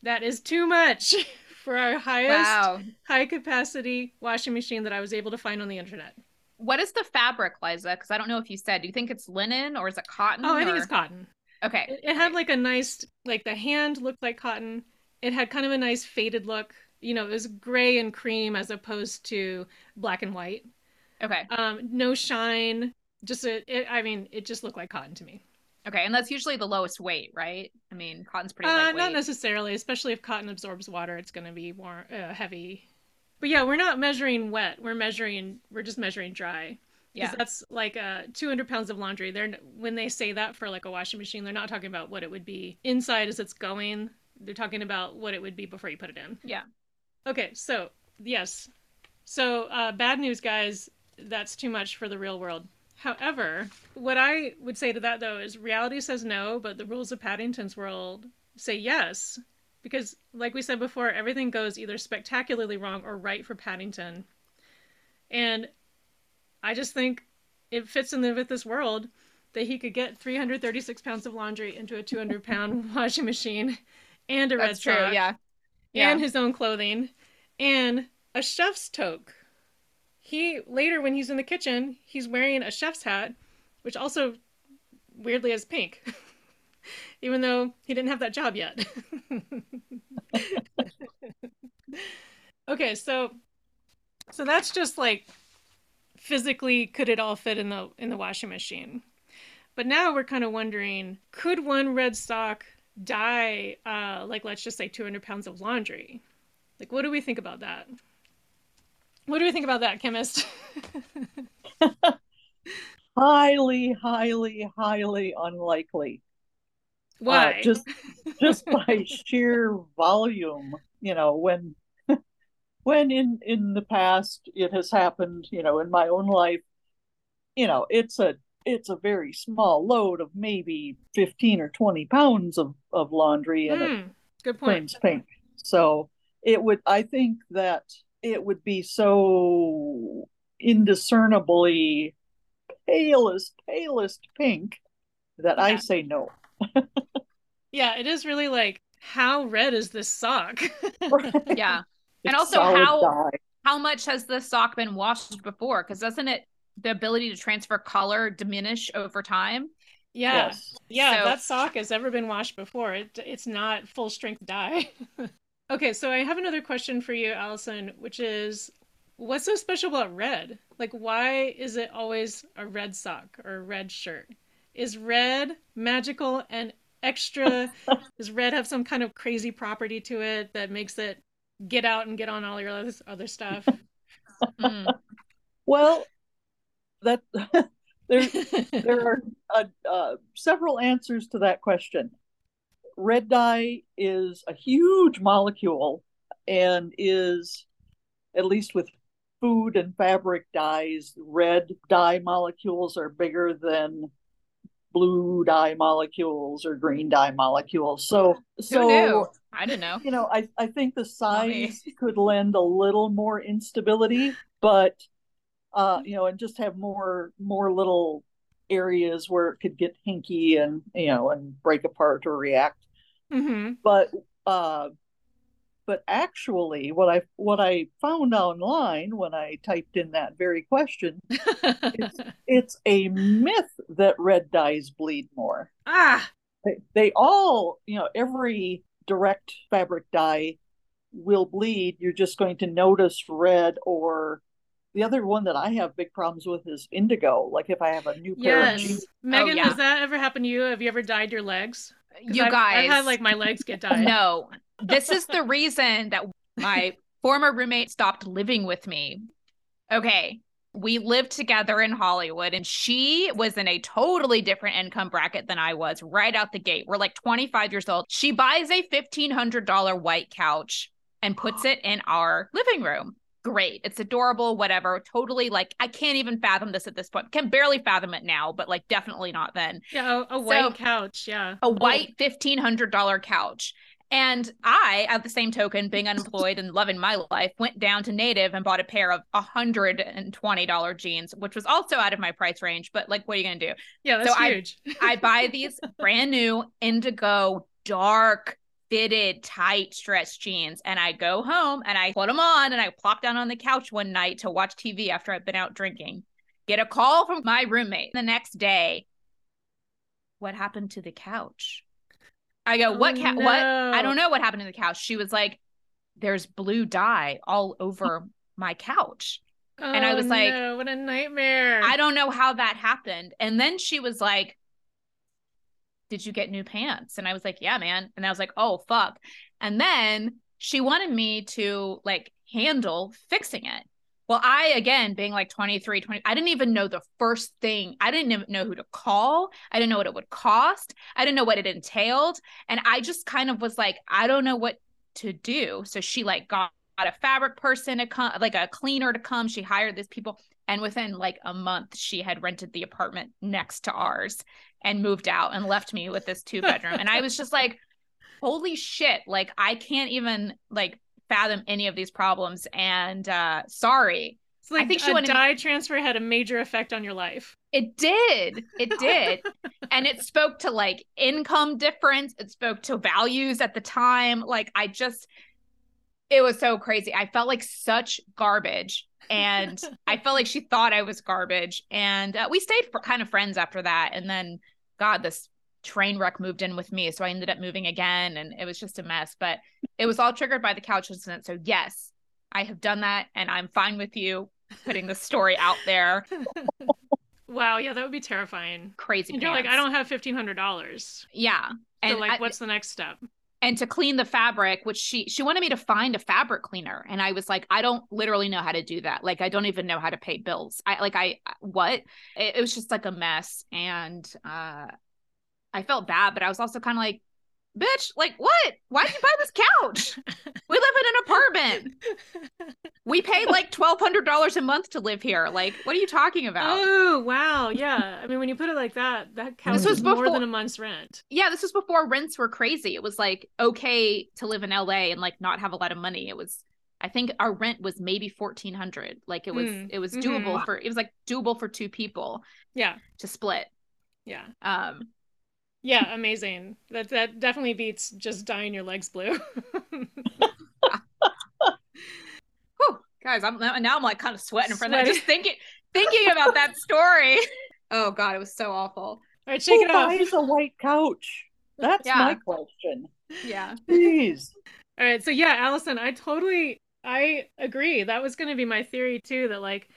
S2: That is too much for our highest
S1: Wow.
S2: high capacity washing machine that I was able to find on the internet.
S1: What is the fabric, Liza? Because I don't know if you said. Do you think it's linen or is it cotton?
S2: Oh, I think it's cotton.
S1: Okay.
S2: It, it had like a nice, like the hand looked like cotton. It had kind of a nice faded look. You know, it was gray and cream as opposed to black and white.
S1: Okay.
S2: Um, no shine. Just a, it, I mean, it just looked like cotton to me.
S1: Okay. And that's usually the lowest weight, right? I mean, cotton's pretty
S2: Uh, not necessarily, especially if cotton absorbs water, it's going to be more uh, heavy. But yeah, we're not measuring wet. We're measuring. We're just measuring dry.
S1: Yeah.
S2: that's like uh, 200 pounds of laundry. They're when they say that for like a washing machine, they're not talking about what it would be inside as it's going. They're talking about what it would be before you put it in.
S1: Yeah.
S2: Okay, so yes, so uh, bad news, guys. That's too much for the real world. However, what I would say to that though is reality says no, but the rules of Paddington's world say yes. Because, like we said before, everything goes either spectacularly wrong or right for Paddington. And I just think it fits in with this world that he could get 336 pounds of laundry into a 200 pound washing machine and a red
S1: That's true.
S2: sock
S1: Yeah. Yeah.
S2: and his own clothing and a chef's toque. He later, when he's in the kitchen, he's wearing a chef's hat, which also weirdly is pink, even though he didn't have that job yet. okay, so so that's just like physically could it all fit in the in the washing machine? But now we're kind of wondering, could one red sock dye uh, like let's just say 200 pounds of laundry? Like, what do we think about that? What do we think about that, chemist?
S5: highly, highly, highly unlikely. Uh,
S2: Why?
S5: just just by sheer volume, you know, when when in in the past it has happened, you know, in my own life, you know, it's a it's a very small load of maybe 15 or 20 pounds of of laundry and it
S2: Hmm, good point.
S5: So it would I think that it would be so indiscernibly palest palest pink that I say no.
S2: Yeah, it is really like how red is this sock?
S1: Yeah. And
S5: It's
S1: also how-
S5: dye.
S1: How much has the sock been washed before? Because doesn't it the ability to transfer color diminish over time?
S2: yeah.
S5: Yes.
S2: Yeah,
S1: So-
S2: that sock has ever been washed before. It it's not full strength dye. okay, so I have another question for you, Allison, which is what's so special about red? Like why is it always a red sock or a red shirt? Is red magical and extra? Does red have some kind of crazy property to it that makes it get out and get on all your other, other stuff?
S1: Mm.
S5: Well, that there there are uh, uh, several answers to that question. Red dye is a huge molecule and is, at least with food and fabric dyes, red dye molecules are bigger than blue dye molecules or green dye molecules. So, so?
S1: I don't know.
S5: you know, I, I think the size could lend a little more instability, but uh, you know, and just have more more little areas where it could get hinky and you know and break apart or react.
S2: Hmm
S5: But uh, but actually, what I what I found online when I typed in that very question, it's a myth that red dyes bleed more
S2: ah,
S5: they, they all, you know, every direct fabric dye will bleed. You're just going to notice red or the other one that I have big problems with is indigo. Like if I have a new pair of jeans,
S2: Meghan,
S1: yeah.
S2: has that ever happened to you? Have you ever dyed your legs?
S1: You
S2: I've,
S1: guys
S2: I've had like my legs get dyed.
S1: No, this is the reason that my former roommate stopped living with me. Okay. We lived together in Hollywood and she was in a totally different income bracket than I was right out the gate. We're like 25 years old. She buys a $1,500 white couch and puts it in our living room. Great. It's adorable, whatever. Totally like, I can't even fathom this at this point. Can barely fathom it now, but like definitely not then
S2: Yeah, a, a white
S1: So-
S2: couch. Yeah.
S1: a oh. white $1,500 couch. And I, at the same token, being unemployed and loving my life, went down to Native and bought a pair of $120 jeans, which was also out of my price range. But like, what are you going to do?
S2: Yeah, that's
S1: So I- I buy these brand new indigo, dark, fitted, tight stretch jeans. And I go home and I put them on and I plop down on the couch one night to watch TV after I've been out drinking. Get a call from my roommate the next day. What happened to the couch? I go, what
S2: Oh,
S1: cat? What? I don't know what happened to the couch. She was like, there's blue dye all over my couch. and I
S2: Oh,
S1: was like,
S2: no, what a nightmare.
S1: I don't know how that happened. And then she was like, Did you get new pants? And I was like, Yeah, man. And I was like, Oh, fuck. And then she wanted me to like handle fixing it. Well, I, again, being like 23, 20, I didn't even know the first thing. I didn't even know who to call. I didn't know what it would cost. I didn't know what it entailed. And I just kind of was like, I don't know what to do. So she like got a fabric person to come, like a cleaner to come. She hired these people. And within like a month, she had rented the apartment next to ours and moved out and left me with this two bedroom. and I was just like, holy shit. Like, I can't even like fathom any of these problems. And uh sorry.
S2: It's like
S1: I think she
S2: a dye transfer had a major effect on your life.
S1: It did. It did. and it spoke to like income difference. It spoke to values at the time. Like I just it was so crazy. I felt like such garbage. And I felt like she thought I was garbage. And uh, we stayed kind of friends after that. And then, God, this train wreck moved in with me. So I ended up moving again. And it was just a mess. But it was all triggered by the couch incident. So, yes, I have done that. And I'm fine with you putting the story out there.
S2: wow, yeah, that would be terrifying.
S1: Crazy.
S2: And you're like. I don't have fifteen hundred dollars.
S1: Yeah.
S2: So
S1: And
S2: like,
S1: I-
S2: what's the next step?
S1: And to clean the fabric which she she wanted me to find a fabric cleaner. And i was like i don't literally know how to do that. Like i don't even know how to pay bills. I like i what? It, it was just like a mess. And uh i felt bad but i was also kind of like bitch like what why did you buy this couch we live in an apartment we pay like $1200 a month to live here like what are you talking about
S2: Oh wow, yeah. I mean, when you put it like that, that counts
S1: was
S2: as more than a month's rent.
S1: yeah, this was before rents were crazy. It was like okay to live in LA and like not have a lot of money. It was I think our rent was maybe 1400. Like it was
S2: Mm,
S1: it was
S2: mhm.
S1: doable for it was like doable for two people
S2: Yeah,
S1: to split.
S2: yeah,
S1: Um
S2: yeah. Amazing. That that definitely beats just dyeing your legs blue.
S1: whew, guys, I'm now now I'm like kind of sweating from that just thinking thinking about that story. Oh god, it was so awful.
S2: All right, shake
S5: Who
S2: it off.
S5: buys a white couch? That's
S1: Yeah.
S5: my question.
S1: Yeah.
S5: Please.
S2: All right, so yeah, Allison, I totally I agree. That was going to be my theory too that like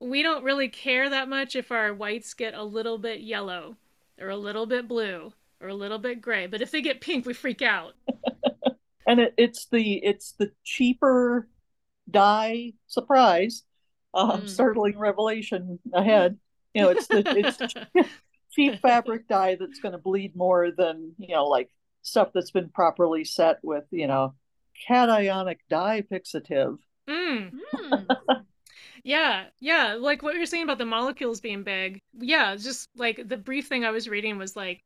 S2: we don't really care that much if our whites get a little bit yellow or a little bit blue or a little bit gray, but if they get pink, we freak out.
S5: and it, it's the it's the cheaper dye surprise um,
S1: Mm.
S5: startling revelation ahead you know it's the it's cheap fabric dye that's going to bleed more than you know like stuff that's been properly set with you know cationic dye fixative
S2: Mm. Yeah, yeah, like what you're saying about the molecules being big. Yeah, just like the brief thing I was reading was like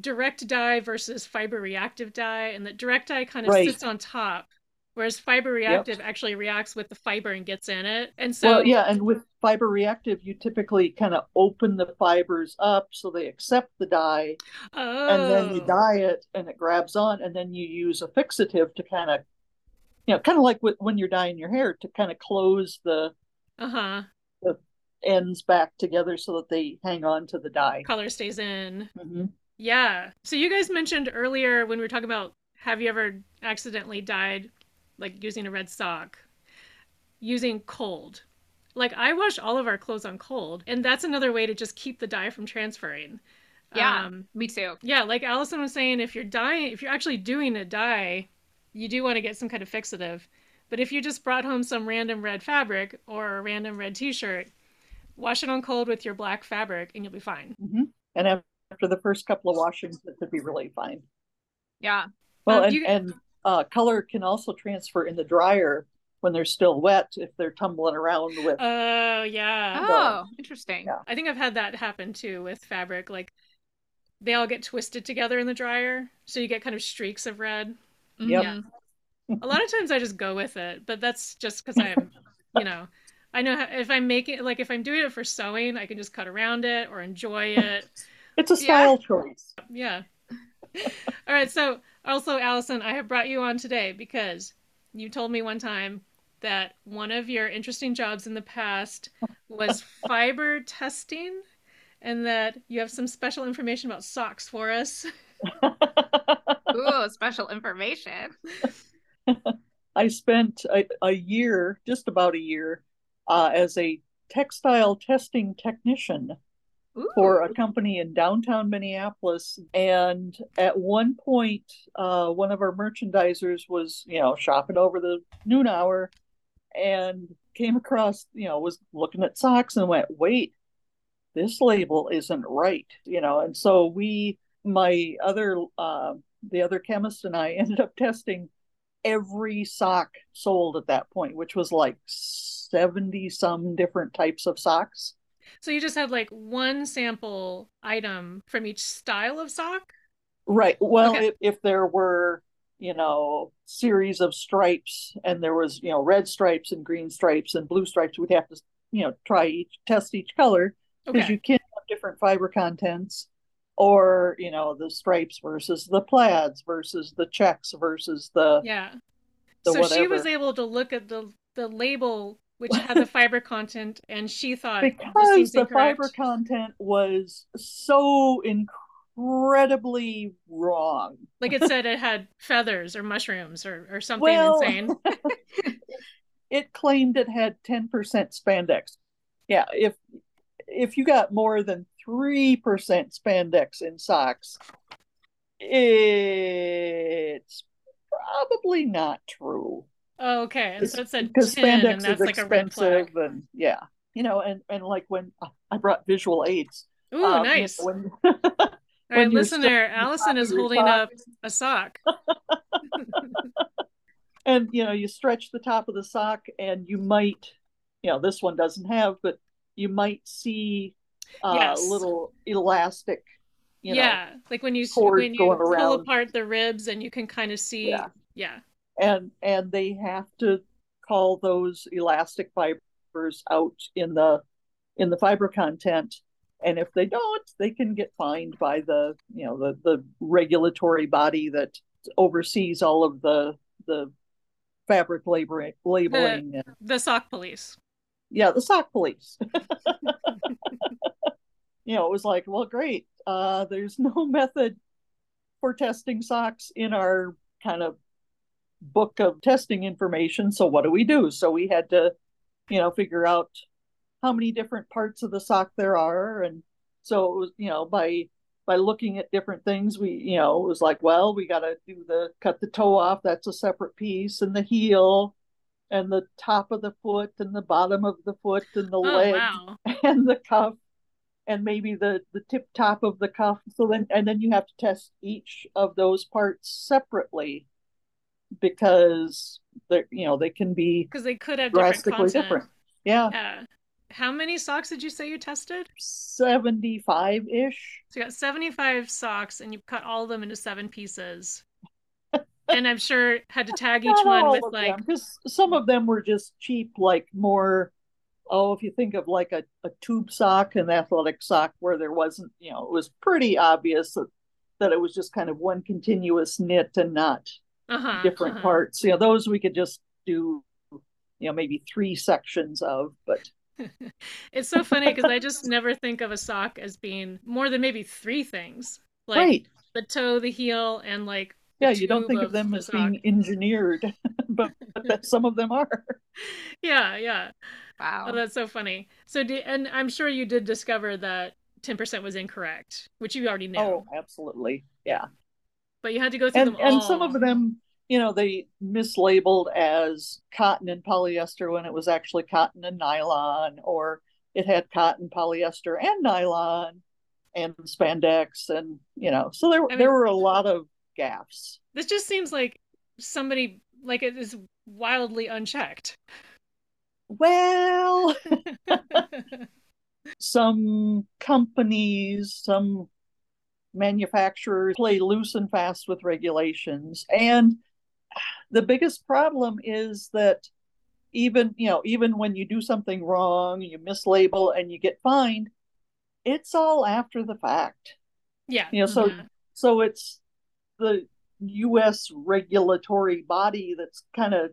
S2: direct dye versus fiber reactive dye, and that direct dye kind of
S5: Right.
S2: sits on top, whereas fiber reactive actually reacts with the fiber and gets in it. And so
S5: well yeah and with fiber reactive you typically kind of open the fibers up so they accept the dye
S2: oh,
S5: and then you oh. dye it and it grabs on and then you use a fixative to kind of you know kind of like with, when you're dyeing your hair to kind of close the
S2: uh-huh, the
S5: ends back together so that they hang on to the dye
S2: color stays in.
S5: Mhm.
S2: Yeah. So you guys mentioned earlier when we were talking about have you ever accidentally dyed like using a red sock using cold. Like I wash all of our clothes on cold, and that's another way to just keep the dye from transferring.
S1: Yeah.
S2: Um,
S1: Me too.
S2: yeah, like Allison was saying, if you're dyeing, if you're actually doing a dye, you do want to get some kind of fixative. But if you just brought home some random red fabric or a random red t-shirt, wash it on cold with your black fabric and you'll be fine.
S5: Mhm. and after the first couple of washings it could be really fine
S1: Yeah.
S5: well
S2: Um,
S5: and,
S2: you-
S5: and uh, color can also transfer in the dryer when they're still wet if they're tumbling around with
S2: Oh, yeah.
S1: Oh, interesting.
S5: Yeah.
S2: I think I've had that happen too with fabric. Like they all get twisted together in the dryer, so you get kind of streaks of red.
S5: Yep.
S1: Mhm.
S2: A lot of times I just go with it, but that's just because I'm, you know, I know how, if I'm making like if I'm doing it for sewing, I can just cut around it or enjoy it.
S5: it's a
S1: Yeah.
S5: style choice
S2: Yeah. All right. So also, Allison, I have brought you on today because you told me one time that one of your interesting jobs in the past was fiber testing and that you have some special information about socks for us.
S1: Ooh, special information.
S5: I spent a, a year, just about a year, uh, as a textile testing technician
S1: Ooh.
S5: for a company in downtown Minneapolis. And at one point, uh, one of our merchandisers was, you know, shopping over the noon hour and came across, you know, was looking at socks and went, wait, this label isn't right, you know. And so we, my other, uh, the other chemist and I ended up testing every sock sold at that point, which was like 70 some different types of socks.
S2: So you just had like one sample item from each style of sock?
S5: Right. Well,
S2: Okay.
S5: if, if there were, you know, series of stripes and there was, you know, red stripes and green stripes and blue stripes, we'd have to, you know, try each, test each color because
S2: Okay.
S5: you can have different fiber contents or, you know, the stripes versus the plaids versus the checks versus the,
S2: Yeah.
S5: the
S2: so she was able to look at the the label which had the fiber content and she thought
S5: because the
S2: incorrect.
S5: fiber content was so incredibly wrong.
S2: like it said it had feathers or mushrooms or, or something
S5: Well,
S2: insane.
S5: it claimed it had 10% spandex. Yeah, if if you got more than 3% spandex in socks, it's probably not true.
S2: Oh, okay. And so it said
S5: Because
S2: 10 and
S5: spandex
S2: that's
S5: is
S2: like
S5: expensive and yeah. You know, and and like when I brought visual aids.
S2: Ooh,
S5: um,
S2: nice.
S5: when
S2: All right, there. Allison is holding up a sock.
S5: and you know you stretch the top of the sock and you might you know this one doesn't have but you might see uh
S2: Yes.
S5: little elastic you know
S2: yeah, like when you when you pull
S5: around.
S2: apart the ribs and you can kind of see.
S5: Yeah.
S2: yeah.
S5: and and they have to call those elastic fibers out in the in the fiber content and if they don't they can get fined by the you know the the regulatory body that oversees all of the the fabric labeling labeling and
S2: The sock police.
S5: Yeah, the sock police. you know, it was like, well, great. Uh, there's no method for testing socks in our kind of book of testing information. So what do we do? So we had to, you know, figure out how many different parts of the sock there are. And so it was, you know, by by looking at different things, we, you know, it was like, well, we got to do the cut the toe off. That's a separate piece, and the heel, and the top of the foot, and the bottom of the foot, and the
S2: Oh,
S5: leg,
S2: wow.
S5: and the cuff, and maybe the the tip top of the cuff. So then, and then you have to test each of those parts separately because they're, you know, they can be
S2: Because they could have
S5: drastically
S2: content.
S5: different. Yeah,
S2: Yeah. How many socks did you say you tested?
S5: seventy-five ish.
S2: So you got 75 socks and you cut all of them into seven pieces. And I'm sure had to tag each one with like
S5: because some of them were just cheap, like more. Oh, if you think of like a, a tube sock, an athletic sock, where there wasn't, you know, it was pretty obvious that, that it was just kind of one continuous knit and not
S2: uh-huh,
S5: different
S2: uh-huh.
S5: parts. You know, those we could just do, you know, maybe three sections of, but
S2: It's so funny because I just never think of a sock as being more than maybe three things. Like
S5: right.
S2: the toe, the heel, and like
S5: Yeah, you don't think of them
S2: the
S5: as being engineered, but, but that some of them are.
S2: Yeah, yeah.
S1: Oh, wow.
S2: Oh, that's so funny. So, di- and I'm sure you did discover that 10% was incorrect, which you already knew,
S5: Oh, absolutely. Yeah.
S2: but you had to go through
S5: and
S2: them all.
S5: and some of them you know they mislabeled as cotton and polyester when it was actually cotton and nylon or it had cotton polyester and nylon and spandex and you know so there
S2: I
S5: there were a lot of gaffes
S2: This just seems like somebody like it is wildly unchecked.
S5: well some companies some manufacturers play loose and fast with regulations and the biggest problem is that even you know even when you do something wrong you mislabel and you get fined it's all after the fact
S2: yeah.
S5: You know, so-
S2: mhm.
S5: so it's the US regulatory body that's kind of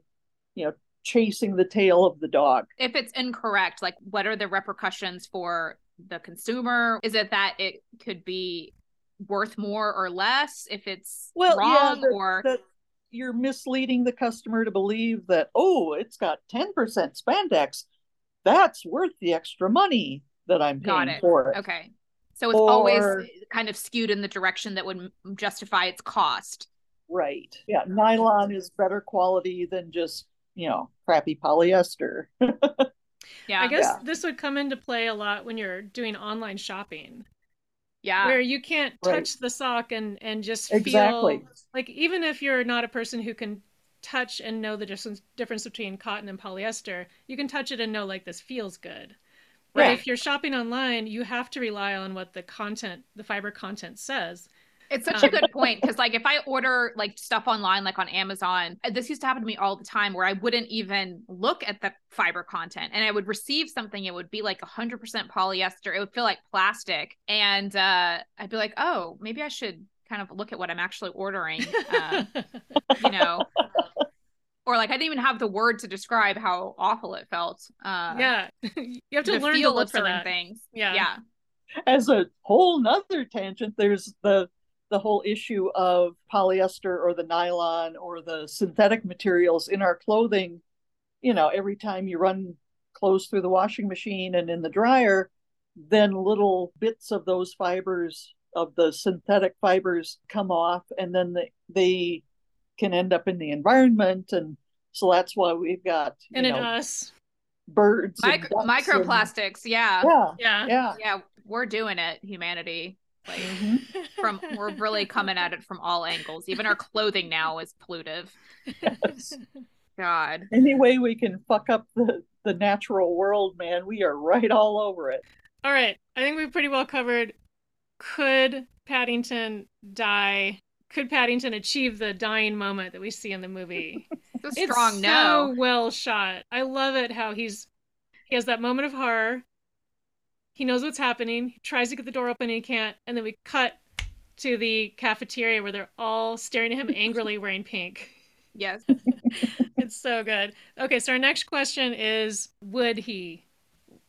S5: you know chasing the tail of the dog
S1: if it's incorrect, like what are the repercussions for the consumer? Is it that it could be worth more or less if it's
S5: Well, yeah,
S1: wrong or
S5: that you're misleading the customer to believe that oh it's got 10% spandex that's worth the extra money that i'm paying
S1: it.
S5: for it
S1: okay. So it's always kind of skewed in the direction that would justify its cost.
S5: right yeah nylon is better quality than just you know crappy polyester
S1: Yeah.
S2: I guess
S5: Yeah.
S2: this would come into play a lot when you're doing online shopping,
S1: yeah.
S2: where you can't
S5: Right.
S2: touch the sock and and just
S5: exactly
S2: feel like even if you're not a person who can touch and know the difference difference between cotton and polyester. You can touch it and know like this feels good. But if you're shopping online, you have to rely on what the content, the fiber content says.
S1: It's such a
S2: Um,
S1: good point because, like, if I order like stuff online, like on Amazon, this used to happen to me all the time where I wouldn't even look at the fiber content and I would receive something. It would be like 100% polyester. It would feel like plastic. And uh, I'd be like, oh, maybe I should kind of look at what I'm actually ordering, uh, you know? Or like I didn't even have the word to describe how awful it felt. Uh,
S2: yeah, you have to
S1: the
S2: learn to
S1: feel
S2: look for
S1: certain
S2: that.
S1: things.
S2: Yeah.
S1: Yeah.
S5: As a whole nother tangent, there's the the whole issue of polyester or the nylon or the synthetic materials in our clothing. You know, every time you run clothes through the washing machine and in the dryer, then little bits of those fibers of the synthetic fibers come off and then the, they can end up in the environment and so that's why we've got
S2: And in
S5: know
S2: us,
S5: birds and
S1: Micro-
S5: ducks and-
S1: microplastics. Yeah.
S5: yeah
S2: yeah.
S5: yeah
S1: Yeah. We're doing it, humanity. Like,
S5: Mhm.
S1: from we're really coming at it from all angles. Even our clothing now is pollutive. God.
S5: any way we can fuck up the the natural world man we are right all over it
S2: All right, I think we've pretty well covered. Could Paddington die? Could Paddington achieve the dyeing moment that we see in the movie?
S1: It's a
S2: It's
S1: strong
S2: so
S1: no.
S2: well shot. I love it how he's he has that moment of horror. He knows what's happening. He tries to get the door open and he can't. And then we cut to the cafeteria where they're all staring at him angrily wearing pink.
S1: Yes.
S2: It's so good. Okay, so our next question is would he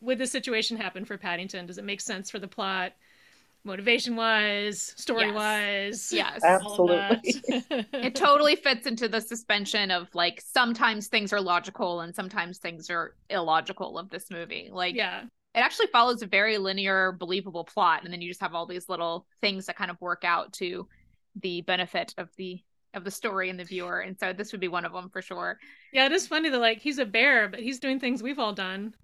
S2: would the situation happen for Paddington? Does it make sense for the plot? Motivation wise, story wise.
S1: Yes.
S5: Absolutely.
S1: It totally fits into the suspension of like sometimes things are logical and sometimes things are illogical of this movie. Like
S2: yeah.
S1: it actually follows a very linear, believable plot, and then you just have all these little things that kind of work out to the benefit of the of the story and the viewer. And so this would be one of them for sure.
S2: Yeah, it is funny that like he's a bear, but he's doing things we've all done.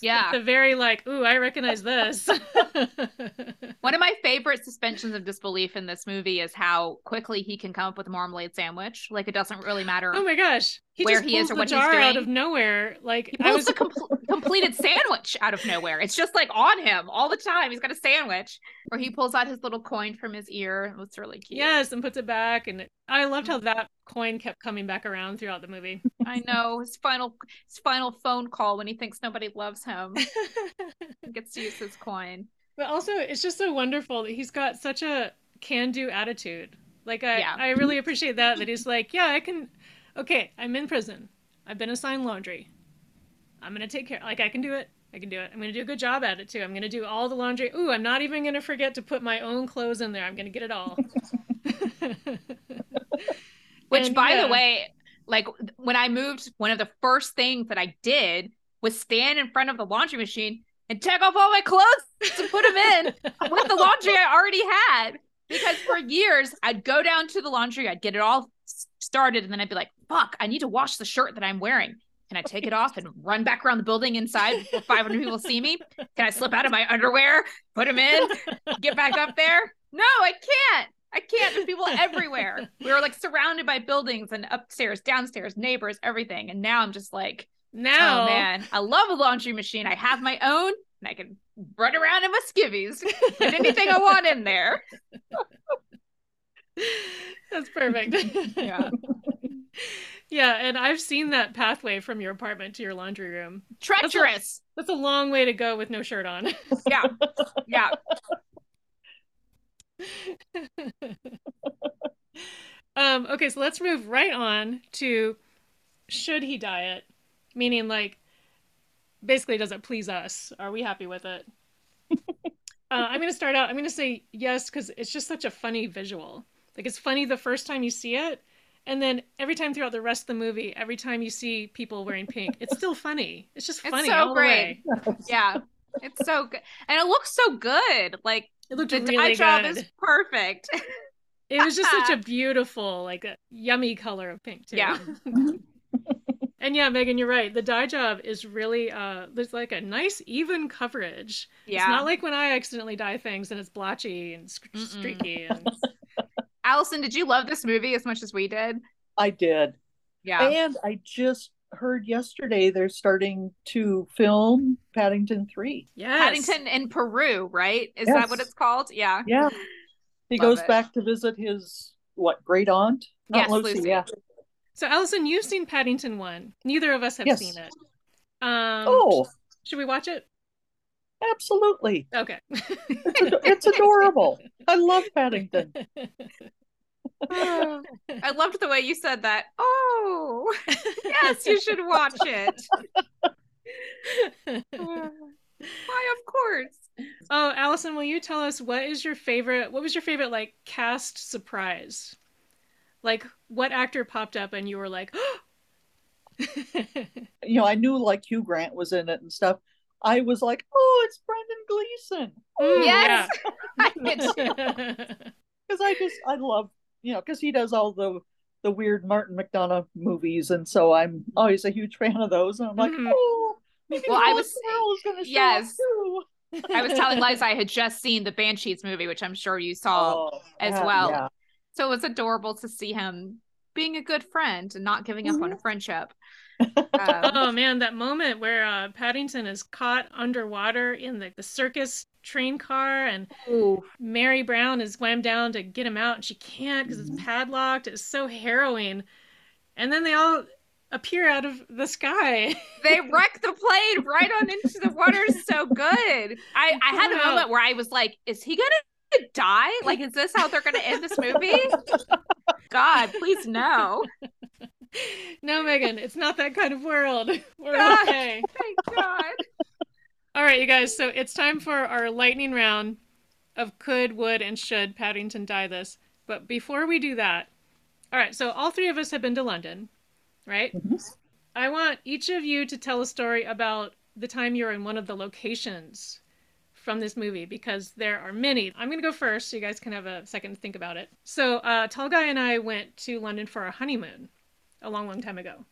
S1: Yeah.
S2: it's a very like, ooh, I recognize this.
S1: One of my favorite suspensions of disbelief in this movie is how quickly he can come up with a marmalade sandwich. Like it doesn't really matter.
S2: oh my gosh, he
S1: Where he is or what he's
S2: jar out of nowhere. Like
S1: He
S2: I
S1: pulls
S2: was,
S1: the compl- completed sandwich out of nowhere. It's just like on him all the time. He's got a sandwich, or he pulls out his little coin from his ear. It's really cute.
S2: yes, and puts it back, and I loved mm-hmm. how that coin kept coming back around throughout the movie.
S1: I know his final his final phone call when he thinks nobody loves him. He gets to use his coin.
S2: But also, it's just so wonderful that he's got such a can-do attitude. Like I,
S1: Yeah.
S2: I really appreciate that. That he's like, yeah, I can. Okay, I'm in prison. I've been assigned laundry. I'm gonna take care. Like I can do it. I can do it. I'm gonna do a good job at it too. I'm gonna do all the laundry. Ooh, I'm not even gonna forget to put my own clothes in there. I'm gonna get it all.
S1: Which,
S2: And,
S1: by
S2: yeah.
S1: the way, like when I moved, one of the first things that I did was stand in front of the laundry machine and take off all my clothes to put them in with the laundry I already had. Because for years, I'd go down to the laundry, I'd get it all started, and then I'd be like, fuck, I need to wash the shirt that I'm wearing. Can I take it off and run back around the building inside before 500 people see me? Can I slip out of my underwear, put them in, get back up there? No, I can't. I can't. There's people everywhere. We were like surrounded by buildings and upstairs, downstairs, neighbors, everything. And now I'm just like, oh,
S2: now,
S1: oh man, I love a laundry machine. I have my own and I can run around in my skivvies, put anything I want in there.
S2: that's perfect.
S1: Yeah.
S2: yeah, and I've seen that pathway from your apartment to your laundry room.
S1: Treacherous.
S2: That's a long way to go with no shirt on.
S1: Yeah. Yeah.
S2: um, okay, so let's move right on to should he diet? Meaning, like, basically, does it please us? Are we happy with it? uh, I'm going to start out. I'm going to say yes because it's just such a funny visual. Like, it's funny the first time you see it. And then every time throughout the rest of the movie, every time you see people wearing pink, it's still funny. It's just
S1: It's
S2: funny
S1: so
S2: all the
S1: great.
S2: way.
S1: Yeah. It's so good. And it looks so good. Like
S2: It looked
S1: the
S2: really
S1: job is perfect.
S2: It was just such a beautiful, like a yummy color of pink too.
S1: Yeah.
S2: And yeah, Meghan, you're right. The dye job is really uh there's like a nice even coverage.
S1: Yeah.
S2: It's not like when I accidentally dye things and it's blotchy and sc- streaky and
S1: Allison, did you love this movie as much as we did?
S5: I did.
S1: Yeah.
S5: And I just heard yesterday they're starting to film Paddington 3.
S2: Yeah.
S1: Paddington in Peru, right? Is that what it's called? Yeah.
S5: Yeah. He
S1: Love
S5: goes
S1: it.
S5: back to visit his what great aunt?
S1: Yes, Lucy.
S5: Yeah.
S2: So, Allison, you've seen Paddington 1. Neither of us have
S5: Yes.
S2: seen it. Um,
S5: Oh,
S2: Should we watch it?
S5: absolutely.
S2: Okay.
S5: It's, ad- it's adorable. I love Paddington.
S1: I loved the way you said that. Oh, yes, you should watch it. Why, of course.
S2: oh, Allison, will you tell us what is your favorite? What was your favorite like cast surprise? Like, what actor popped up and you were like,
S5: You know, I knew like Hugh Grant was in it and stuff. I was like, oh, it's Brendan Gleeson.
S2: Mm,
S1: Yes. I did too.
S2: yeah.
S5: Because I just, I love, you know, because he does all the the weird Martin McDonagh movies. And so I'm always a huge fan of those. And I'm like,
S2: Mhm.
S5: oh, maybe
S1: Well, I was-
S5: going to show
S1: yes.
S5: up too.
S1: I was telling Liza I had just seen the Banshees movie, which I'm sure you saw.
S5: Oh,
S1: as
S5: yeah,
S1: well.
S5: yeah.
S1: So it was adorable to see him being a good friend and not giving up on a
S5: Mm-hmm.
S1: friendship. Um,
S2: Oh man, that moment where uh, Paddington is caught underwater in the, the circus train car and
S1: ooh.
S2: Mary Brown is swam down to get him out and she can't because
S5: Mhm.
S2: it's padlocked. It's so harrowing. And then they all appear out of the sky.
S1: they wreck the plane right on into the water. So good. I, I had a moment where I was like, is he gonna die? Like, is this how they're gonna end this movie? God, please no.
S2: no, Meghan, it's not that kind of world. We're
S1: Ah.
S2: okay.
S1: Thank God.
S2: All right, you guys. So it's time for our lightning round of could, would, and should Paddington die this. But before we do that, all right. So all three of us have been to London, right?
S5: Mhm.
S2: I want each of you to tell a story about the time you were in one of the locations from this movie because there are many. I'm going to go first so you guys can have a second to think about it. So, uh, Tall Guy and I went to London for our honeymoon a long, long time ago.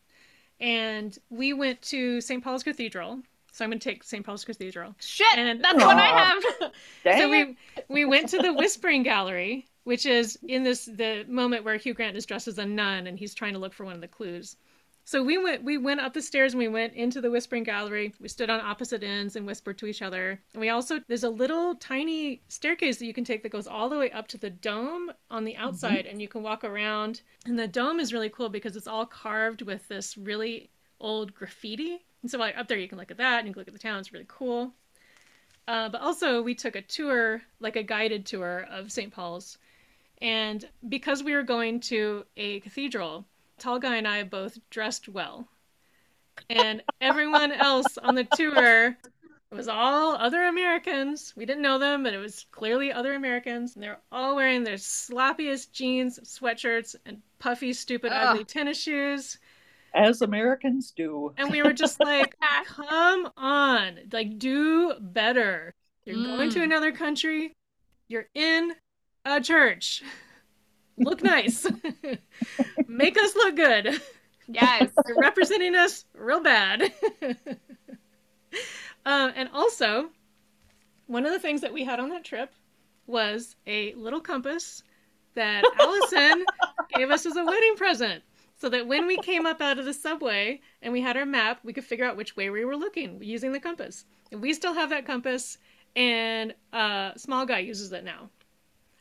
S2: And we went to St. Paul's Cathedral. So, I'm going to take St. Paul's Cathedral.
S1: Shit,
S2: And-
S1: that's what I have.
S2: So we we went to the Whispering Gallery, which is in this the moment where Hugh Grant is dressed as a nun and he's trying to look for one of the clues. So we went we went up the stairs and we went into the Whispering Gallery. We stood on opposite ends and whispered to each other. And we also there's a little tiny staircase that you can take that goes all the way up to the dome on the outside and you can walk around. And the dome is really cool because it's all carved with this really old graffiti. And so like up there you can look at that and you can look at the town. It's really cool. Uh, but also, we took a tour, like a guided tour of St. Paul's. And because we were going to a cathedral, Tall Guy and I both dressed well. And everyone else on the tour was all other Americans. We didn't know them, but it was clearly other Americans. And they're all wearing their sloppiest jeans, sweatshirts, and puffy, stupid,
S1: Ugh.
S2: ugly tennis shoes.
S5: As Americans do.
S2: And we were just like, come on, like do better. You're going to
S1: Mm.
S2: another country. You're in a church. Look nice. Make us look good.
S1: Yes.
S2: You're representing us real bad. um, and also, one of the things that we had on that trip was a little compass that Allison gave us as a wedding present. So that when we came up out of the subway and we had our map, we could figure out which way we were looking using the compass. And we still have that compass, and uh, Small Guy uses it now.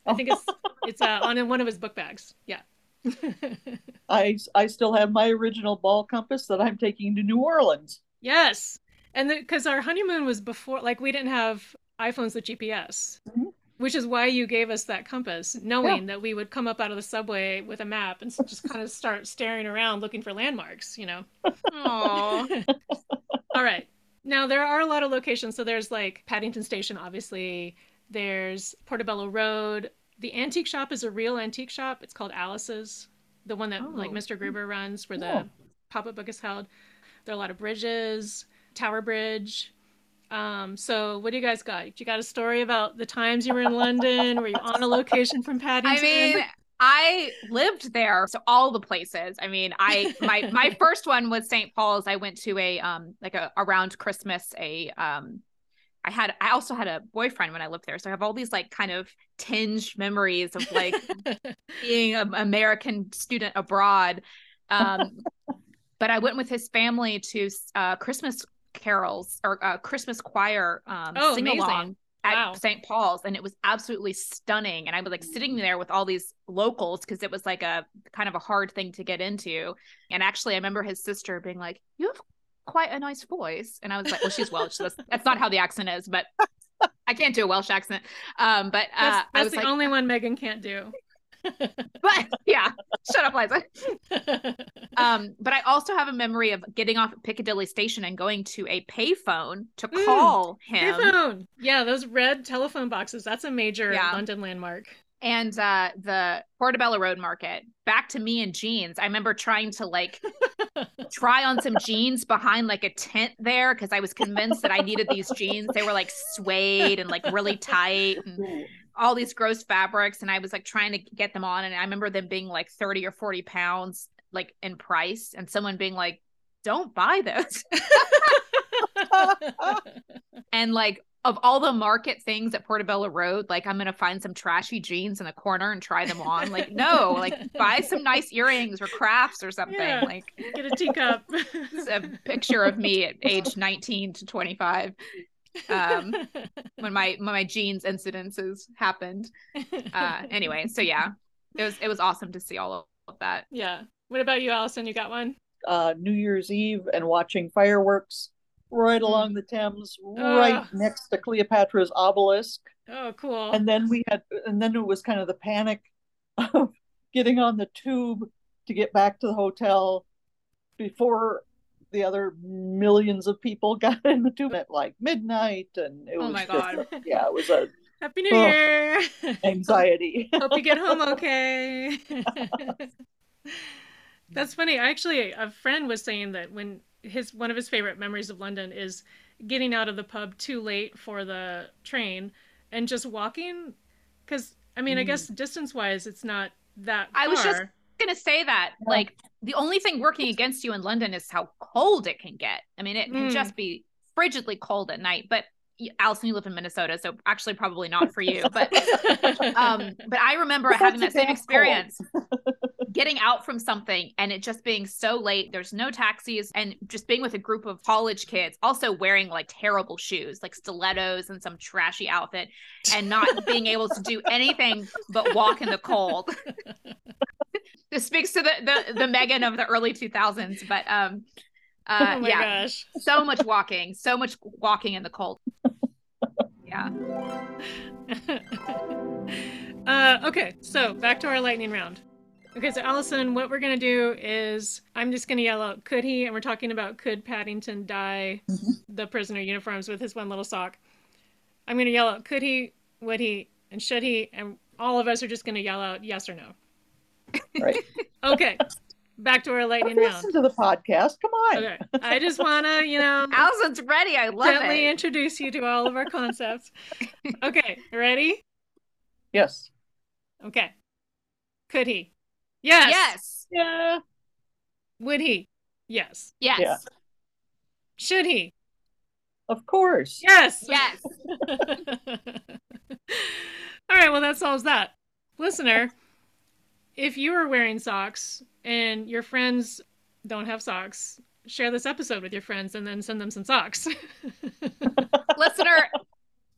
S2: I think it's it's uh, on one of his book bags. Yeah.
S5: I I still have my original ball compass that I'm taking to New Orleans.
S2: Yes. And because our honeymoon was before, like, we didn't have iPhones with GPS,
S5: Mhm.
S2: which is why you gave us that compass, knowing that we would come up out of the subway with a map and just kind of start staring around looking for landmarks, you know?
S1: Aw.
S2: All right. Now, there are a lot of locations. So there's like Paddington Station, obviously. There's Portobello Road. The antique shop is a real antique shop. It's called Alice's, the one that like
S1: Oh.
S2: Mr. Gruber runs, where the
S5: Oh.
S2: pop up book is held. There are a lot of bridges, Tower Bridge. Um, so what do you guys got? You got a story about the times you were in London? Were you on a location from Paddington?
S1: I mean, I lived there, so all the places. I mean, I my my first one was St. Paul's. I went to a um like a around Christmas a um I had I also had a boyfriend when I lived there, so I have all these like kind of tinged memories of like being an American student abroad. Um, but I went with his family to uh, Christmas carols or uh, Christmas choir um,
S2: Oh,
S1: sing along at
S2: Wow.
S1: St. Paul's, and it was absolutely stunning. And I was like sitting there with all these locals because it was like a kind of a hard thing to get into. And actually, I remember his sister being like, "You have quite a nice voice," and I was like, "Well, she's Welsh. So that's, not how the accent is, but." I can't do a Welsh accent, um, but uh,
S2: That's,
S1: I
S2: that's
S1: was
S2: the
S1: like,
S2: only one Meghan can't do.
S1: but yeah, shut up, Liza. Um, but I also have a memory of getting off at Piccadilly Station and going to a payphone to
S2: Mm,
S1: call him.
S2: Payphone. Yeah, those red telephone boxes. That's a major
S1: Yeah.
S2: London landmark.
S1: And uh, the Portobello Road Market. Back to me and jeans. I remember trying to like try on some jeans behind like a tent there because I was convinced that I needed these jeans. They were like suede and like really tight and all these gross fabrics. And I was like trying to get them on. And I remember them being like 30 or 40 pounds like in price and someone being like, don't buy those. and like of all the market things at Portobello Road, like I'm gonna find some trashy jeans in the corner and try them on. Like, no, like buy some nice earrings or crafts or something.
S2: Yeah.
S1: Like
S2: Get a teacup.
S1: it's a picture of me at age 19 to 25 um, when my when my jeans incidences happened. Uh, anyway, so yeah, it was it was awesome to see all of that.
S2: yeah. What about you, Allison? You got one?
S5: Uh, New Year's Eve and watching fireworks right hmm. along the Thames, right next to Cleopatra's obelisk.
S2: Oh, cool.
S5: And then we had, and then it was kind of the panic of getting on the tube to get back to the hotel before the other millions of people got in the tube at like midnight, and it
S1: Oh
S5: was
S1: my
S5: just-
S1: god.
S5: yeah, it was a
S2: Happy New
S5: Oh.
S2: Year.
S5: anxiety.
S2: Hope you get home okay. That's funny. Actually, a friend was saying that when his one of his favorite memories of London is getting out of the pub too late for the train and just walking because I mean, I guess distance wise it's not that
S1: I was just gonna say that
S5: Yeah.
S1: like the only thing working against you in London is how cold it can get. I mean, it can
S2: Mm.
S1: just be frigidly cold at night. But y- Allison, you live in Minnesota, so actually probably not for you. But um, but I remember
S5: But
S1: having that same experience, getting out from something and it just being so late. There's no taxis, and just being with a group of college kids, also wearing like terrible shoes, like stilettos and some trashy outfit, and not being able to do anything but walk in the cold. this speaks to the the, the Meghan of the early 2000s, but um. Uh,
S2: oh my
S1: yeah,
S2: gosh.
S1: so much walking, so much walking in the cold. Yeah.
S2: uh, okay, so back to our lightning round. Okay, so Allison, what we're gonna do is I'm just gonna yell out, "Could he?" and we're talking about could Paddington dye
S5: Mhm.
S2: the prisoner uniforms with his one little sock. I'm gonna yell out, "Could he?" "Would he?" and "Should he?" and all of us are just gonna yell out yes or no.
S5: Right.
S2: Okay, back to our lightning round.
S5: Listen to the podcast. Come on.
S2: Okay, I just wanna, you know,
S1: Allison's ready. I love
S2: gently
S1: it.
S2: introduce you to all of our concepts. Okay, ready?
S5: Yes.
S2: Okay. Could he? Yes.
S1: Yes.
S5: Yeah.
S2: Would he? Yes.
S1: Yes.
S5: Yeah.
S2: Should he?
S5: Of course.
S2: Yes.
S1: Yes.
S2: All right, well, that solves that. Listener, if you are wearing socks and your friends don't have socks, share this episode with your friends and then send them some socks.
S1: listener,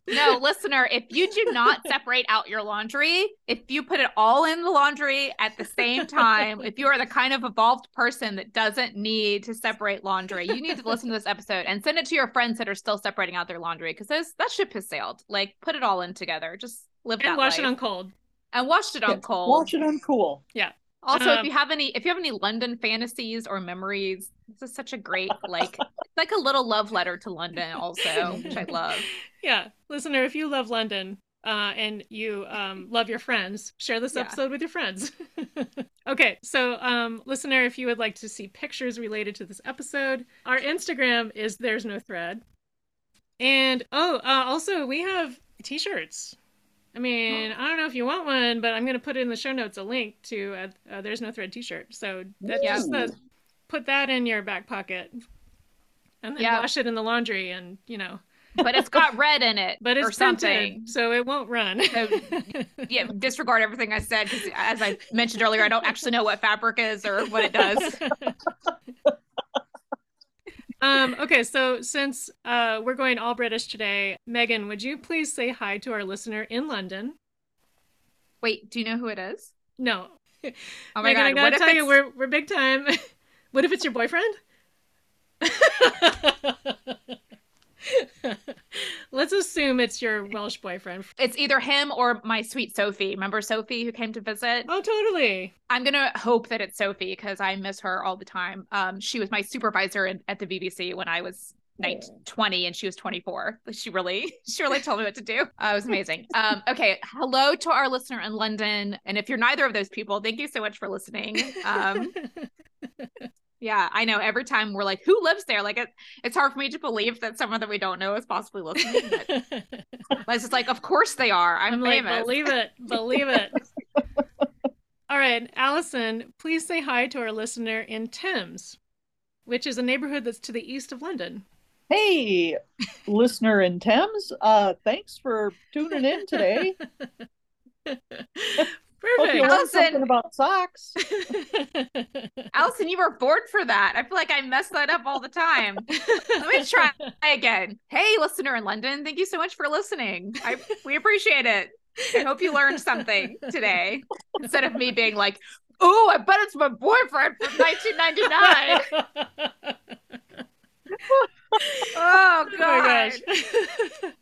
S1: no, listener, if you do not separate out your laundry, if you put it all in the laundry at the same time, if you are the kind of evolved person that doesn't need to separate laundry, you need to listen to this episode and send it to your friends that are still separating out their laundry because that ship has sailed. Like, put it all in together. Just live
S2: and
S1: that
S2: wash
S1: life.
S2: it on cold.
S1: and washed it on
S5: Yeah,
S1: cold.
S5: Wash it on cool.
S1: Also,
S2: Um,
S1: if you have any, if you have any London fantasies or memories, this is such a great, like, like a little love letter to London, also, which I love.
S2: Yeah, listener, if you love London uh, and you um, love your friends, share this
S1: Yeah.
S2: episode with your friends. okay, so um, listener, if you would like to see pictures related to this episode, our Instagram is There's No Thread. And oh, uh, also, we have t shirts. I mean, I don't know if you want one, but I'm going to put in the show notes a link to uh, uh, There's No Thread t shirt. So that's
S1: Yeah.
S2: just the, put that in your back pocket and then
S1: Yeah.
S2: wash it in the laundry and, you know,
S1: but it's got red in it
S2: but
S1: or
S2: it's
S1: something.
S2: printed, so it won't run.
S1: So, Yeah, disregard everything I said because, as I mentioned earlier, I don't actually know what fabric is or what it does.
S2: um, okay, so since uh, we're going all British today, Meghan, would you please say hi to our listener in London?
S1: Wait, do you know who it is?
S2: No.
S1: Oh my
S2: Meghan, I gotta
S1: What
S2: tell you, we're we're big time. what if it's your boyfriend? Let's assume it's your Welsh boyfriend.
S1: it's either him or my sweet Sophie. Remember Sophie who came to visit?
S2: Oh, totally.
S1: I'm gonna hope that it's Sophie because I miss her all the time. Um, she was my supervisor in, at the BBC when I was 19, 20 and she was 24. She really, she really told me what to do. Uh, it was amazing. Um, okay, hello to our listener in London, and if you're neither of those people, thank you so much for listening. Um, yeah, I know. Every time we're like, who lives there? Like, it, it's hard for me to believe that someone that we don't know is possibly listening. But it's just like, of course they are. I'm,
S2: I'm like, believe it, believe it. All right, Allison, please say hi to our listener in Thames, which is a neighborhood that's to the east of London.
S5: Hey, listener in Thames. Uh, thanks for tuning in today. Hope you
S2: Perfect.
S5: learned something
S1: Allison.
S5: about socks.
S1: Allison, you were bored for that. I feel like I mess that up all the time. Let me try again. Hey, listener in London, thank you so much for listening. I we appreciate it. I hope you learned something today instead of me being like, "Oh, I bet it's my boyfriend from 1999." Oh
S2: Oh
S1: god.
S2: my gosh.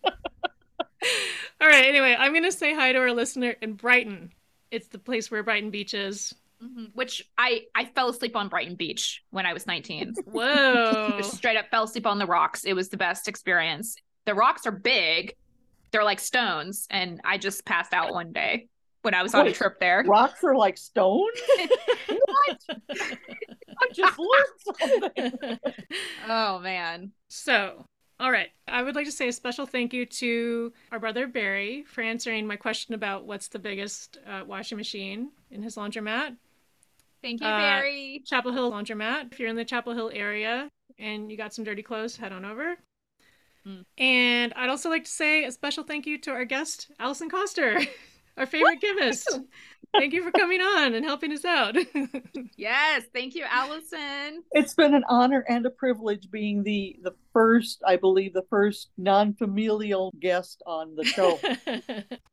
S2: All right, anyway, I'm going to say hi to our listener in Brighton. It's the place where Brighton Beach is.
S1: Mhm. Which I I fell asleep on Brighton Beach when I was 19.
S2: Whoa.
S1: Straight up fell asleep on the rocks. It was the best experience. The rocks are big. They're like stones and I just passed out one day when I was on a trip there.
S5: Rocks are like stone? what? I just learned something.
S1: Oh man.
S2: So, all right. I would like to say a special thank you to our brother Barre for answering my question about what's the biggest uh, washing machine in his laundromat.
S1: Thank you,
S2: Uh,
S1: Barre.
S2: Chapel Hill Laundromat. If you're in the Chapel Hill area and you got some dirty clothes, head on over.
S1: Mm.
S2: And I'd also like to say a special thank you to our guest, Allison Koster, our favorite chemist. Thank you for coming on and helping us out.
S1: Yes, thank you, Allison.
S5: It's been an honor and a privilege being the the first, I believe, the first non-familial guest on the show.
S2: All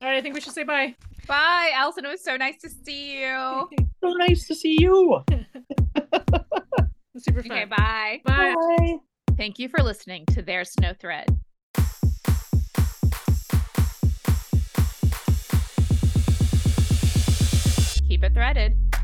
S2: right, I think we should say bye.
S1: Bye, Allison. It was so nice to see you.
S5: so nice to see you.
S2: Super fun.
S1: Okay, bye.
S2: Bye.
S5: Bye.
S1: Thank you for listening to There's No Thread. keep it threaded.